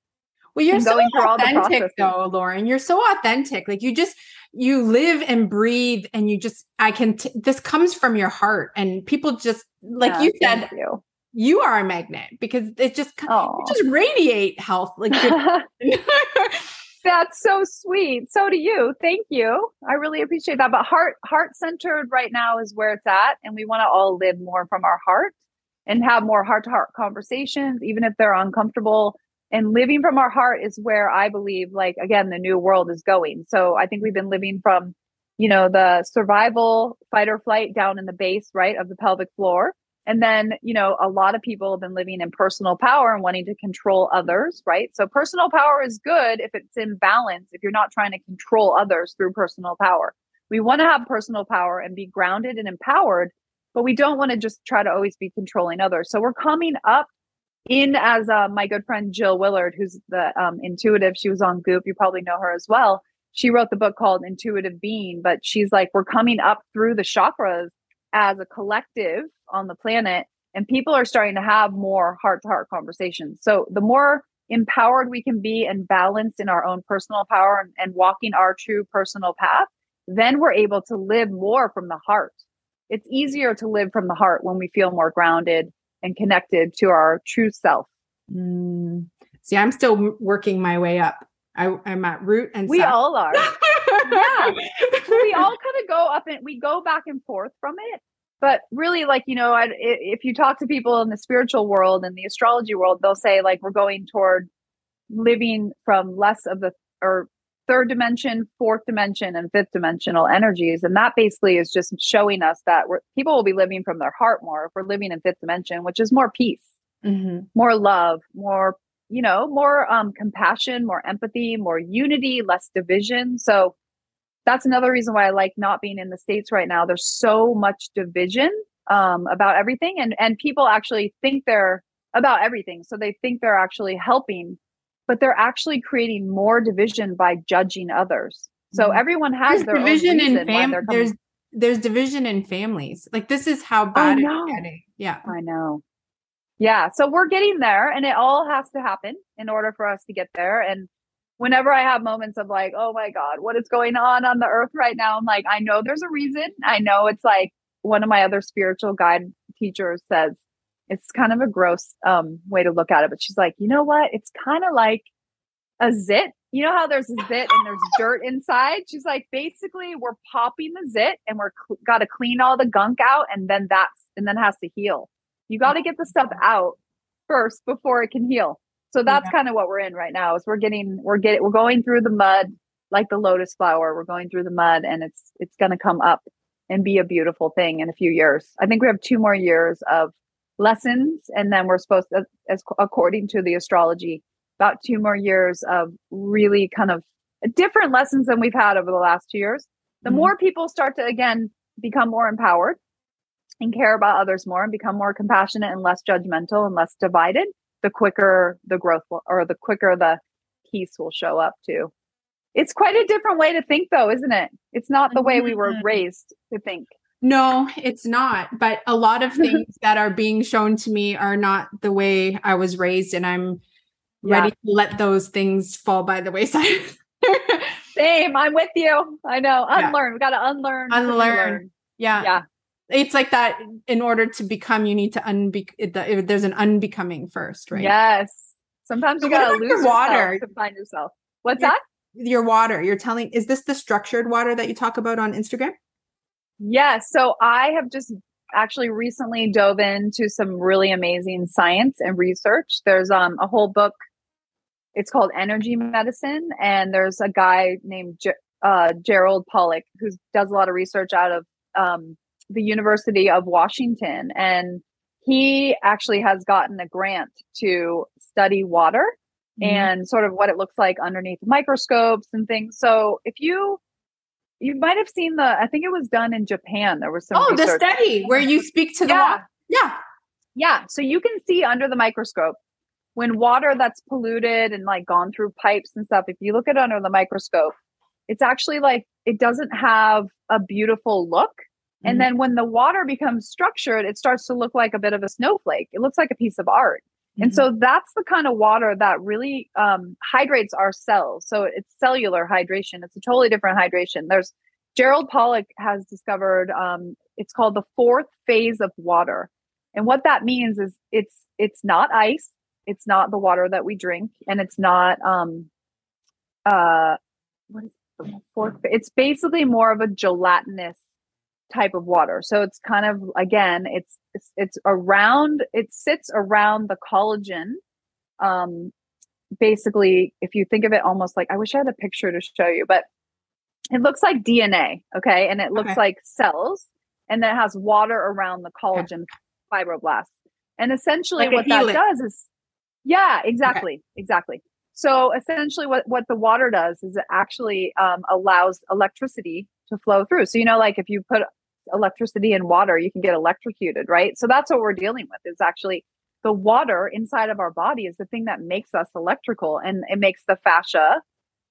well, you're so authentic though, Lauren. You're so authentic. Like you just you live and breathe and you just I can t- this comes from your heart and people just like yeah, you said you. you. are a magnet because it just you just radiate health like That's so sweet. So do you. Thank you. I really appreciate that. But heart heart centered right now is where it's at and we want to all live more from our heart and have more heart to heart conversations, even if they're uncomfortable. And living from our heart is where I believe, like, again, the new world is going. So I think we've been living from, you know, the survival, fight or flight down in the base, right, of the pelvic floor. And then, you know, a lot of people have been living in personal power and wanting to control others, right? So personal power is good if it's in balance, if you're not trying to control others through personal power. We want to have personal power and be grounded and empowered, but we don't want to just try to always be controlling others. So we're coming up in as uh, my good friend Jill Willard, who's the um, intuitive, she was on Goop. You probably know her as well. She wrote the book called Intuitive Being, but she's like, we're coming up through the chakras as a collective on the planet and people are starting to have more heart to heart conversations so the more empowered we can be and balanced in our own personal power and, and, walking our true personal path then we're able to live more from the heart it's easier to live from the heart when we feel more grounded and connected to our true self mm. see i'm still working my way up I, am at root and we all are. yeah. we all kind of go up and we go back and forth from it. But really, like, you know, I, if you talk to people in the spiritual world and the astrology world, they'll say, like, we're going toward living from less of the or third dimension, fourth dimension, and fifth dimensional energies. And that basically is just showing us that people will be living from their heart more if we're living in fifth dimension, which is more peace, mm-hmm. more love, more you know, more um, compassion, more empathy, more unity, less division. So that's another reason why I like not being in the states right now. There's so much division um, about everything, and and people actually think they're about everything. So they think they're actually helping, but they're actually creating more division by judging others. So mm-hmm. everyone has there's their division in family. There's there's division in families. Like this is how bad it's getting. Yeah, I know. Yeah. So we're getting there and it all has to happen in order for us to get there. And whenever I have moments of like, oh my God, what is going on on the earth right now? I'm like, I know there's a reason. I know it's like one of my other spiritual guide teachers says, it's kind of a gross um, way to look at it, but she's like, you know what? It's kind of like a zit. You know how there's a zit and there's dirt inside? She's like, basically, we're popping the zit and we're cl- got to clean all the gunk out, and then that's and then has to heal. You got to get the stuff out first before it can heal. So that's yeah. kind of what we're in right now. Is we're getting we're getting we're going through the mud like the lotus flower. We're going through the mud, and it's it's going to come up and be a beautiful thing in a few years. I think we have two more years of lessons, and then we're supposed to, as according to the astrology, about two more years of really kind of different lessons than we've had over the last two years. The mm-hmm. more people start to again become more empowered, and care about others more and become more compassionate and less judgmental and less divided, the quicker the growth will, or the quicker the peace will show up too. It's quite a different way to think though, isn't it? It's not the way we were mm-hmm. raised to think. No, it's not. But a lot of things that are being shown to me are not the way I was raised, and I'm yeah. ready to let those things fall by the wayside. Same. I'm with you. I know. Unlearn. Yeah. We got to unlearn. Unlearn. Yeah. Yeah it's like that in order to become you need to unbe there's an unbecoming first right yes sometimes you gotta lose water to find yourself what's your, that your water you're telling is this the structured water that you talk about on instagram yes so i have just actually recently dove into some really amazing science and research there's um a whole book it's called energy medicine and there's a guy named J- uh, gerald pollack who does a lot of research out of um, the University of Washington, and he actually has gotten a grant to study water mm-hmm. and sort of what it looks like underneath microscopes and things. So if you you might have seen the I think it was done in Japan. There was some Oh, the study where you speak to the yeah. water. Yeah. Yeah, so you can see under the microscope when water that's polluted and like gone through pipes and stuff, if you look at it under the microscope, it's actually like it doesn't have a beautiful look and mm-hmm. then when the water becomes structured, it starts to look like a bit of a snowflake. It looks like a piece of art. Mm-hmm. And so that's the kind of water that really um, hydrates our cells. So it's cellular hydration. It's a totally different hydration. There's Gerald Pollack has discovered um, it's called the fourth phase of water. And what that means is it's it's not ice, it's not the water that we drink, and it's not um uh what is the fourth it's basically more of a gelatinous type of water. So it's kind of again, it's it's, it's around it sits around the collagen. Um basically if you think of it almost like I wish I had a picture to show you, but it looks like DNA, okay? And it looks Okay. like cells and then it has water around the collagen fibroblasts. And essentially Like what that does is yeah, exactly. Exactly. So essentially what what the water does is it actually um, allows electricity to flow through. So you know like if you put electricity in water, you can get electrocuted, right? So that's what we're dealing with. Is actually the water inside of our body is the thing that makes us electrical and it makes the fascia,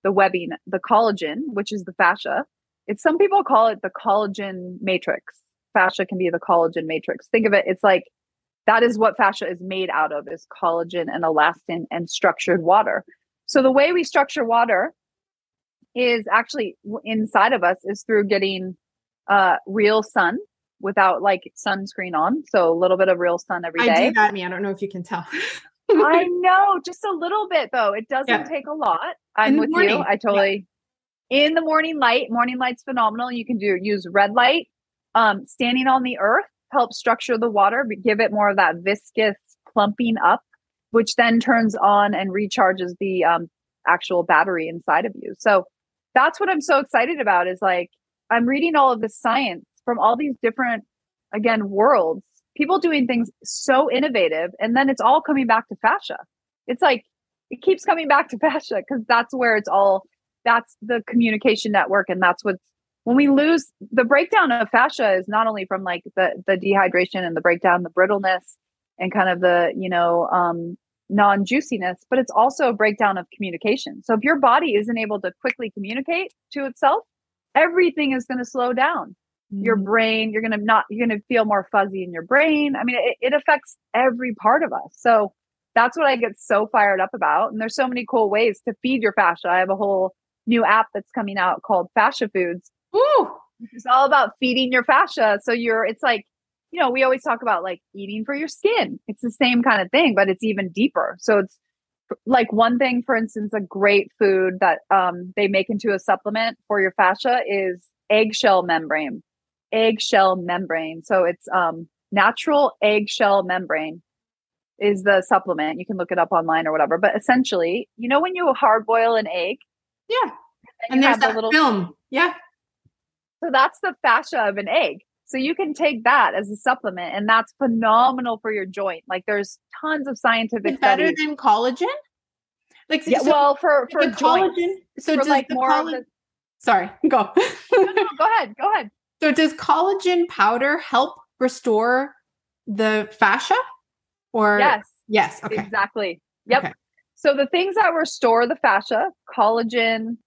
the webbing, the collagen, which is the fascia. It's some people call it the collagen matrix. Fascia can be the collagen matrix. Think of it, it's like that is what fascia is made out of is collagen and elastin and structured water. So the way we structure water is actually inside of us is through getting uh real sun without like sunscreen on. So a little bit of real sun every day. I do that, me. I don't know if you can tell. I know, just a little bit though. It doesn't Yeah. take a lot. I'm with morning, you. I totally in the morning light. Morning light's phenomenal. You can do use red light. Um, standing on the earth helps structure the water, but give it more of that viscous plumping up, which then turns on and recharges the um, actual battery inside of you. So that's what I'm so excited about. Is like I'm reading all of this science from all these different, again, worlds. People doing things so innovative, and then it's all coming back to fascia. It's like it keeps coming back to fascia because that's where it's all. That's the communication network, and that's what's when we lose the breakdown of fascia is not only from like the the dehydration and the breakdown, the brittleness, and kind of the you know um, non juiciness, but it's also a breakdown of communication. So if your body isn't able to quickly communicate to itself, everything is going to slow down. Your Mm-hmm. brain you're going to not you're going to feel more fuzzy in your brain. I mean it, it affects every part of us. So that's what i get so fired up about. And there's so many cool ways to feed your fascia. I have a whole new app that's coming out called fascia foods Ooh, it's all about feeding your fascia. So you're it's like you know we always talk about like eating for your skin it's the same kind of thing but it's even deeper so it's like one thing for instance a great food that um, they make into a supplement for your fascia is eggshell membrane eggshell membrane so it's um, natural eggshell membrane is the supplement you can look it up online or whatever but essentially you know when you hard boil an egg yeah. and, And there's that little film. Yeah. so that's the fascia of an egg. So you can take that as a supplement, and that's phenomenal for your joint. Like there's tons of scientific It's better studies. than collagen. Like yeah, so well, for for joints, collagen. So for does like the more the- Sorry, go. no, no, go ahead, go ahead. so does collagen powder help restore the fascia? Or Yes, yes. Okay. exactly. Yep. Okay. So the things that restore the fascia, collagen.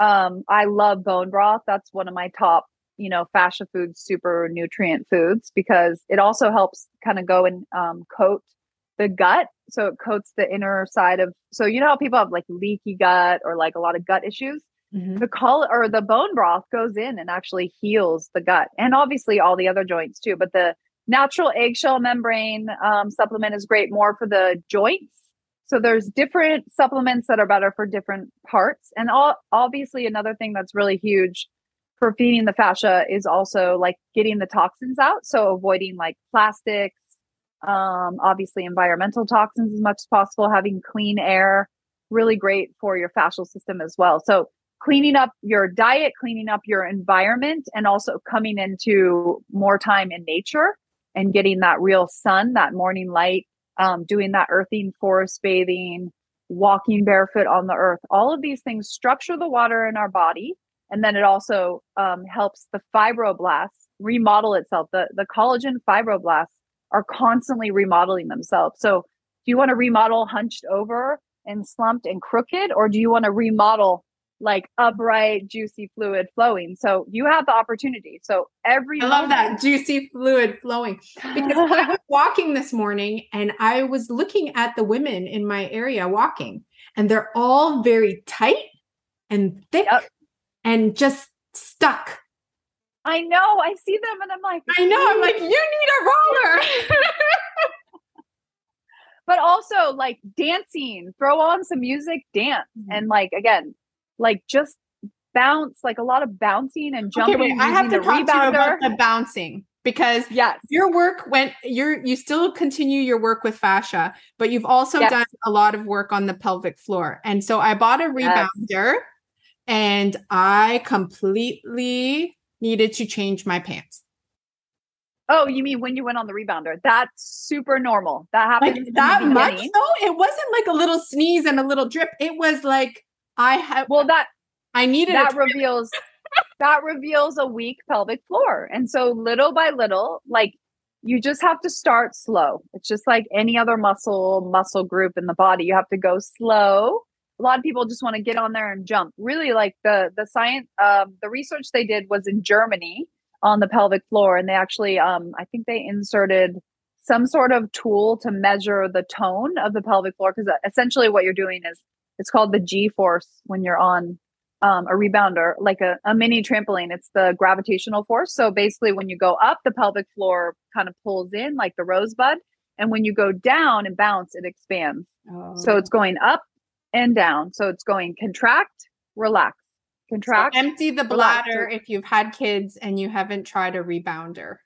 Um, I love bone broth. That's one of my top, you know, fascia foods, super nutrient foods because it also helps kind of go and um, coat the gut. So it coats the inner side of. So you know how people have like leaky gut or like a lot of gut issues. Mhm. The col or the bone broth goes in and actually heals the gut, and obviously all the other joints too. But the natural eggshell membrane um, supplement is great more for the joints. So there's different supplements that are better for different parts, and all, obviously another thing that's really huge for feeding the fascia is also like getting the toxins out. So avoiding like plastics, um, obviously environmental toxins as much as possible, having clean air, really great for your fascial system as well. So cleaning up your diet, cleaning up your environment, and also coming into more time in nature and getting that real sun, that morning light, um, doing that earthing, forest bathing, walking barefoot on the earth. All of these things structure the water in our body. And then it also um, helps the fibroblasts remodel itself. The, the collagen fibroblasts are constantly remodeling themselves. So, do you want to remodel hunched over and slumped and crooked, or do you want to remodel like upright, juicy fluid flowing? So, you have the opportunity. So, every I love that juicy fluid flowing because I was walking this morning and I was looking at the women in my area walking, and they're all very tight and thick Yep. And just stuck. I know. I see them and I'm like, I know. I'm like, you need a roller. but also like dancing, throw on some music, dance. Mhm. And like, again, like just bounce, like a lot of bouncing and jumping. Okay, wait, I have to talk to you about the bouncing because Yes. your work went you're you still continue your work with fascia but you've also Yes. done a lot of work on the pelvic floor and so i bought a Yes. And i completely needed to change my pants Oh, you mean when you went on the rebounder? That's super normal. That happens like that much though it wasn't like a little sneeze and a little drip it was like i had. Well, that i needed that reveals that reveals a weak pelvic floor. And so little by little, like you just have to start slow. It's just like any other muscle muscle group in the body. You have to go slow. A lot of people just want to get on there and jump. Really like the the science um the research they did was in Germany on the pelvic floor and they actually um I think they inserted some sort of tool to measure the tone of the pelvic floor because essentially what you're doing is it's called the G force when you're on um, a rebounder, like a, a mini trampoline. It's the gravitational force. So basically, when you go up, the pelvic floor kind of pulls in like the rosebud. And when you go down and bounce, it expands. So Oh. it's going up and down. So it's going contract, relax, So contract. empty the relax. bladder if you've had kids and you haven't tried a rebounder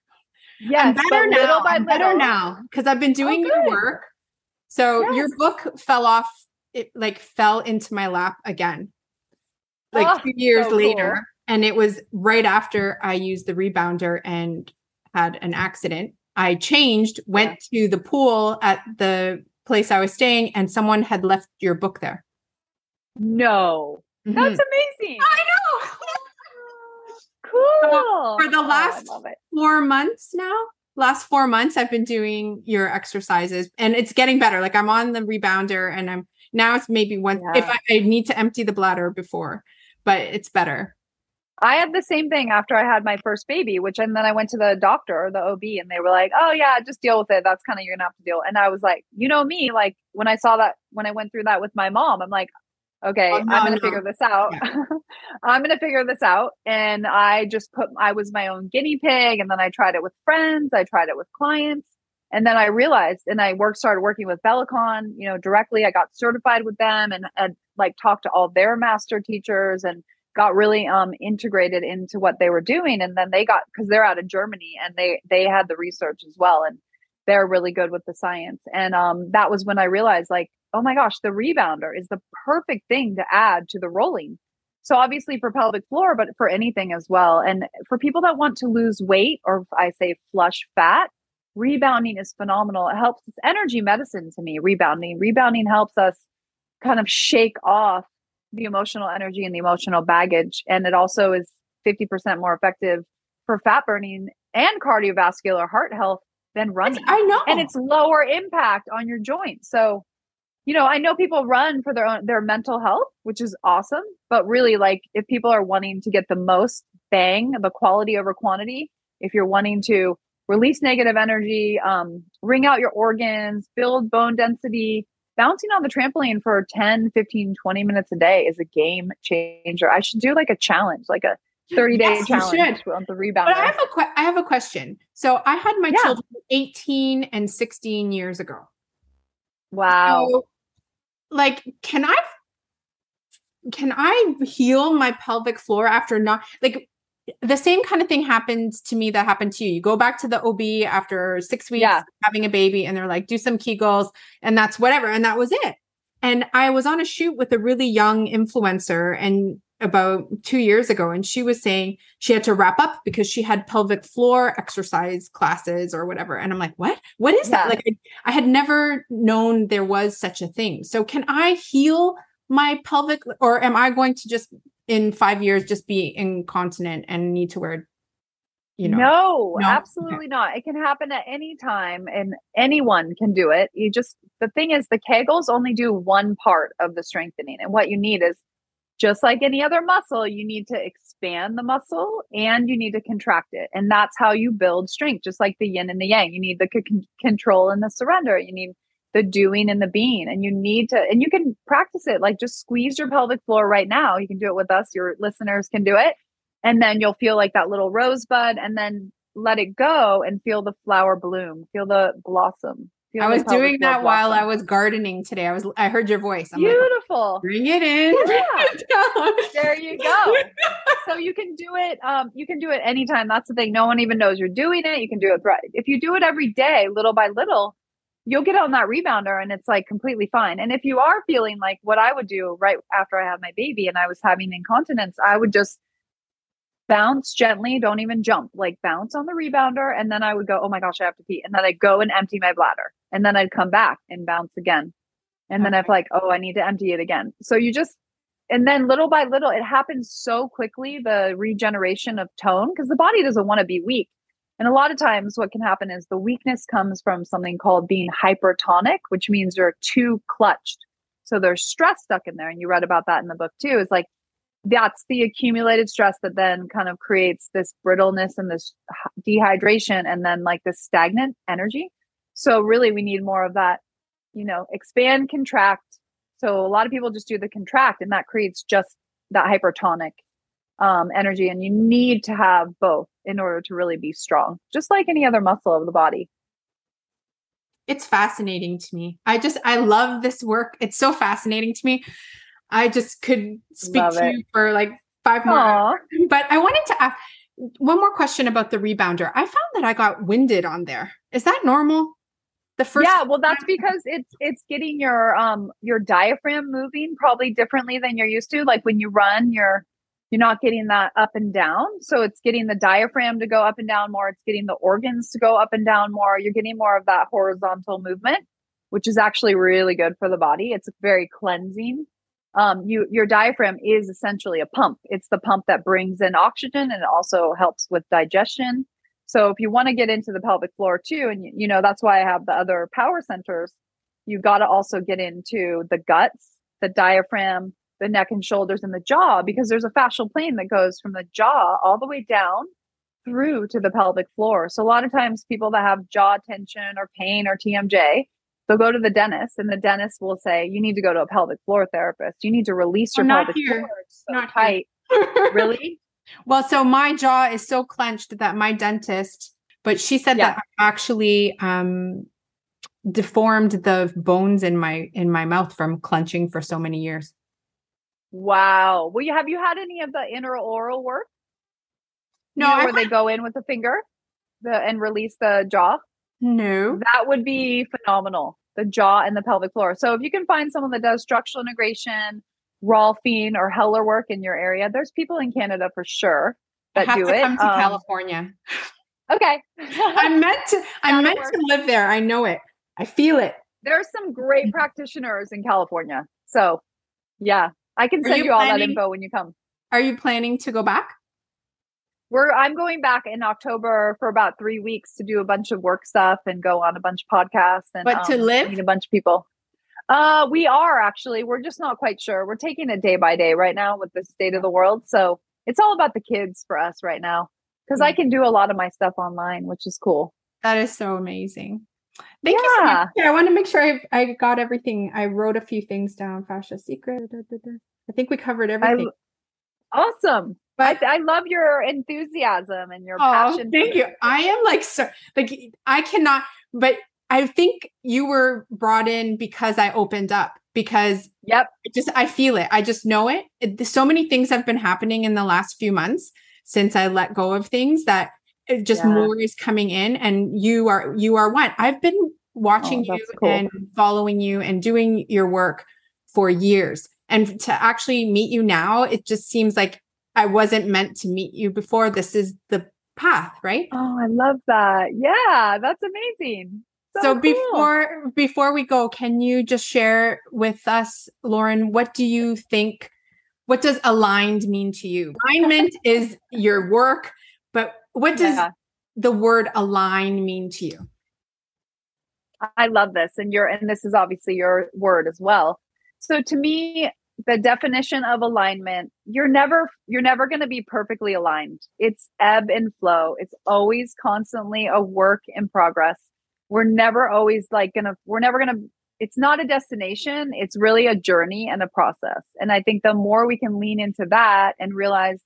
yes, I'm better now. little by I'm better now because I've been oh, doing your Oh, good. work. So your book fell off. It like fell into my lap again, like Oh, two years so later, cool. and it was right after I used the rebounder and had an accident. I changed, went to the pool at the place I was staying, and someone had left your book there. No, Mhm. that's amazing. I know. Cool. for the Oh, last- four months now. Last four months, I've been doing your exercises, and it's getting better. Like I'm on the rebounder, and I'm now it's maybe one if I, I need to empty the bladder before, but it's better. I had the same thing after I had my first baby, which and then I went to the doctor or the OB and they were like, "Oh yeah, just deal with it. That's kind of you're gonna have to deal." And I was like, "You know me, like when I saw that when I went through that with my mom, I'm like, okay, Oh, I'm gonna no. figure this out. I'm gonna figure this out." And I just put I was my own guinea pig, and then I tried it with friends. I tried it with clients. And then I realized, and I worked, started working with Bellicon, you know, directly. I got certified with them and, and like talked to all their master teachers and got really um integrated into what they were doing and then they got because they're out of germany and they they had the research as well and they're really good with the science. And um that was when i realized like oh my gosh the rebounder is the perfect thing to add to the rolling. So obviously for pelvic floor but for anything as well. And for people that want to lose weight or i say flush fat rebounding is phenomenal. It helps it's energy medicine to me rebounding. Rebounding helps us kind of shake off the emotional energy and the emotional baggage. And it also is 50% more effective for fat burning and cardiovascular heart health than running. I know, And it's lower impact on your joints. So, you know, I know people run for their own their mental health, which is awesome. But really, like if people are wanting to get the most bang, the quality over quantity, if you're wanting to release negative energy, um, wring out your organs, build bone density, bouncing on the trampoline for 10 15 20 minutes a day is a game changer i should do like a challenge like a 30 day Yes, challenge should. on the But rebounder I have a que- I have a question. So I had my Yeah. children 18 and 16 years ago. wow So, like, can I can I heal my pelvic floor after not like the same kind of thing happened to me that happened to you. You go back to the OB after six weeks Yeah. having a baby, and they're like, do some Kegels, and that's whatever. And that was it. And I was on a shoot with a really young influencer and about two years ago, and she was saying she had to wrap up because she had pelvic floor exercise classes or whatever. And I'm like, what? What is that? Like, I, I had never known there was such a thing. So, can I heal my pelvic, or am I going to just in five years just be incontinent and need to wear, you know? no, No? absolutely not. It can happen at any time and anyone can do it. You just the thing is the kegels only do one part of the strengthening and what you need is just like any other muscle you need to expand the muscle and you need to contract it and that's how you build strength just like the yin and the yang. You need the c- control and the surrender. You need the doing and the being and you need to and you can practice it like just squeeze your pelvic floor right now you can do it with us your listeners can do it and then you'll feel like that little rosebud and then let it go and feel the flower bloom feel the blossom I was doing that while I was gardening today. I was I heard your voice. I'm Beautiful. Like, Bring it in. Yeah. there you go. So you can do it. Um, you can do it anytime. That's the thing. No one even knows you're doing it. You can do it right. If you do it every day, little by little, you'll get on that rebounder and it's like completely fine. And if you are feeling like what I would do right after I had my baby and I was having incontinence, I would just bounce gently, don't even jump, like bounce on the rebounder. And then I would go, oh my gosh, I have to pee. And then I'd go and empty my bladder. And then I'd come back and bounce again. And okay. then I'd like, oh, I need to empty it again. So you just, and then little by little, it happens so quickly, the regeneration of tone, because the body doesn't want to be weak. And a lot of times, what can happen is the weakness comes from something called being hypertonic, which means you're too clutched. So there's stress stuck in there. And you read about that in the book too. Is like that's the accumulated stress that then kind of creates this brittleness and this dehydration and then like this stagnant energy. So really we need more of that, you know, expand, contract. So a lot of people just do the contract and that creates just that hypertonic um, energy. And you need to have both in order to really be strong, just like any other muscle of the body. It's fascinating to me. I just, I love this work. It's so fascinating to me I just could speak Love to it. you for like five more. Hours. But I wanted to ask one more question about the rebounder. I found that I got winded on there. Is that normal? The first Yeah, well that's because it's it's getting your um your diaphragm moving probably differently than you're used to. Like when you run, you're you're not getting that up and down. So it's getting the diaphragm to go up and down more. It's getting the organs to go up and down more. You're getting more of that horizontal movement, which is actually really good for the body. It's very cleansing um, you your diaphragm is essentially a pump. It's the pump that brings in oxygen and it also helps with digestion. So if you want to get into the pelvic floor too, and you, you know that's why I have the other power centers. You got to also get into the guts, the diaphragm, the neck and shoulders, and the jaw because there's a fascial plane that goes from the jaw all the way down through to the pelvic floor. So a lot of times people that have jaw tension or pain or TMJ, They'll go to the dentist, and the dentist will say, "You need to go to a pelvic floor therapist. You need to release your pelvic here. floor. It's so not tight." really? Well, so my jaw is so clenched that my dentist, but she said yeah. that I actually um, deformed the bones in my in my mouth from clenching for so many years. Wow. Well, you have you had any of the intraoral work? No, you know, where they go in with the finger, the and release the jaw. No, that would be phenomenal the jaw and the pelvic floor. So if you can find someone that does structural integration, Rolfing or Hellerwork in your area, there's people in Canada for sure that do it. Come to um, California. Okay. I'm meant to I'm meant work. to live there. I know it. I feel it. There's some great practitioners in California. So yeah, I can send you, you all that info when you come. Are you planning to go back? we're I'm going back in October for about three weeks to do a bunch of work stuff and go on a bunch of podcasts and but um, to live meet a bunch of people. Uh, we are actually. We're just not quite sure. We're taking it day by day right now with the state of the world. So it's all about the kids for us right now because I mm. can do a lot of my stuff online, which is cool. That is so amazing. Thank yeah. you so much. I want to make sure I, I got everything. I wrote a few things down. Fascia secret. I think we covered everything. I, awesome. But I, I, love your enthusiasm and your oh, passion. Thank you. I am like so like I cannot, but I think you were brought in because I opened up because yep, just I feel it. I just know it. it. So many things have been happening in the last few months since I let go of things that eh, just yeah. more is coming in, and you are you are one. I've been oh, watching oh, you cool. and following you and doing your work for years. And to actually meet you now, it just seems like I wasn't meant to meet you before. This is the path, right? Oh, I love that. Yeah, that's amazing. So, so cool. before before we go, can you just share with us, Lauren, what do you think what does aligned mean to you? Alignment is your work, but what does yeah. the word align mean to you? I love this and your and this is obviously your word as well. So to me, the definition of alignment you're never you're never going to be perfectly aligned. It's ebb and flow. It's always constantly a work in progress. We're never always like gonna we're never gonna it's not a destination it's really a journey and a process. And i think the more we can lean into that and realize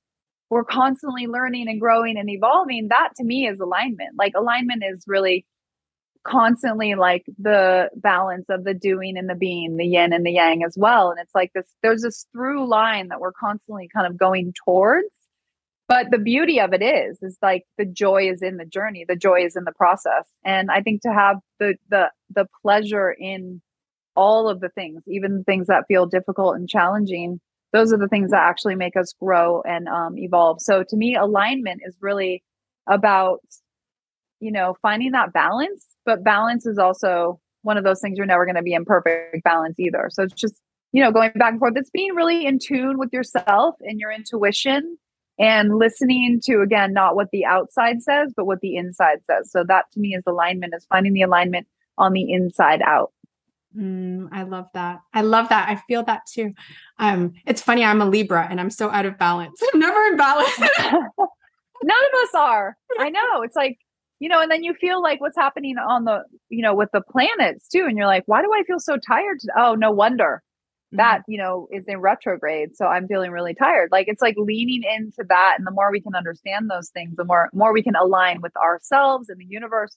we're constantly learning and growing and evolving that to me is alignment. Like alignment is really constantly like the balance of the doing and the being, the yin and the yang as well. And it's like this, there's this through line that we're constantly kind of going towards. But the beauty of it is, is like the joy is in the journey, the joy is in the process. And I think to have the the the pleasure in all of the things, even the things that feel difficult and challenging, those are the things that actually make us grow and um, evolve. So to me, alignment is really about you know finding that balance but balance is also one of those things you're never going to be in perfect balance either so it's just you know going back and forth it's being really in tune with yourself and your intuition and listening to again not what the outside says but what the inside says so that to me is alignment is finding the alignment on the inside out Mm, I love that. I love that. I feel that too. Um, it's funny. I'm a Libra and I'm so out of balance. I'm never in balance. None of us are. I know. It's like, you know, and then you feel like what's happening on the, you know, with the planets too. And you're like, why do I feel so tired? Oh, no wonder mm-hmm. that, you know, is in retrograde. So I'm feeling really tired. Like it's like leaning into that. And the more we can understand those things, the more, more we can align with ourselves and the universe,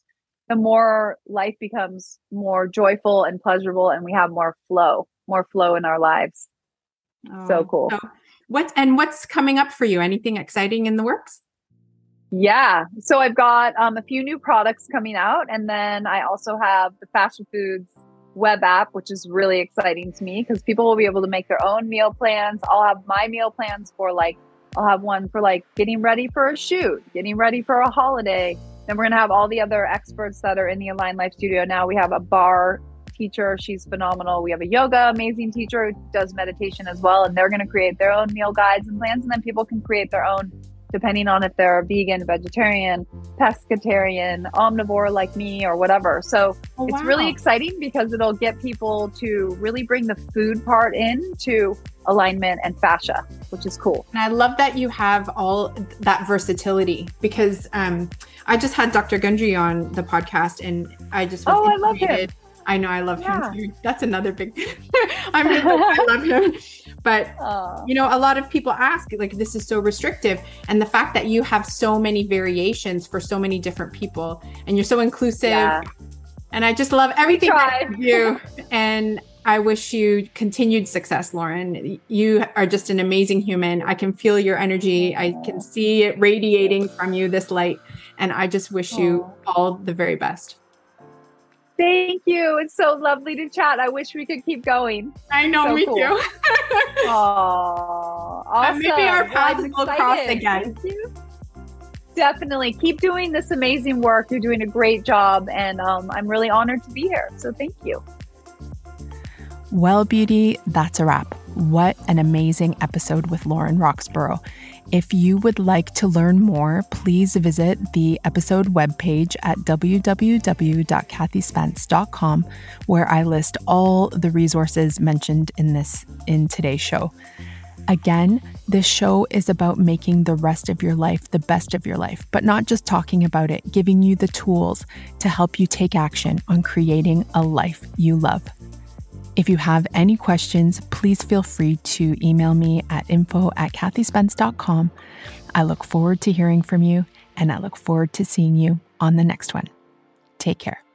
the more life becomes more joyful and pleasurable. And we have more flow, more flow in our lives. Oh, so cool. So what, and what's coming up for you? Anything exciting in the works? Yeah. So I've got um, a few new products coming out. And then I also have the Fascia Foods web app, which is really exciting to me because people will be able to make their own meal plans. I'll have my meal plans for like, I'll have one for like getting ready for a shoot, getting ready for a holiday. Then we're going to have all the other experts that are in the Align Life Studio now. We have a barre teacher. She's phenomenal. We have a yoga amazing teacher who does meditation as well. And they're going to create their own meal guides and plans. And then people can create their own depending on if they're vegan, vegetarian, pescatarian, omnivore like me, or whatever. So oh, it's wow. really exciting because it'll get people to really bring the food part into alignment and fascia, which is cool. And I love that you have all that versatility because um, I just had Dr. Gundry on the podcast and I just was oh, I love it. I know I love yeah. him too. That's another big. I'm really, I love him, but you know, a lot of people ask like, "This is so restrictive," and the fact that you have so many variations for so many different people, and you're so inclusive, yeah. and I just love everything about you. and I wish you continued success, Lauren. You are just an amazing human. I can feel your energy. I can see it radiating from you, this light, and I just wish you all the very best. Thank you. It's so lovely to chat. I wish we could keep going. I know, so me cool. too. Aww, awesome. maybe our paths will cross again. Definitely. Keep doing this amazing work. You're doing a great job. And um, I'm really honored to be here. So thank you. Well, beauty, that's a wrap. What an amazing episode with Lauren Roxburgh. If you would like to learn more, please visit the episode webpage at www.kathyspence.com where I list all the resources mentioned in this in today's show. Again, this show is about making the rest of your life the best of your life, but not just talking about it, giving you the tools to help you take action on creating a life you love. If you have any questions, please feel free to email me at info at kathyspence.com. I look forward to hearing from you and I look forward to seeing you on the next one. Take care.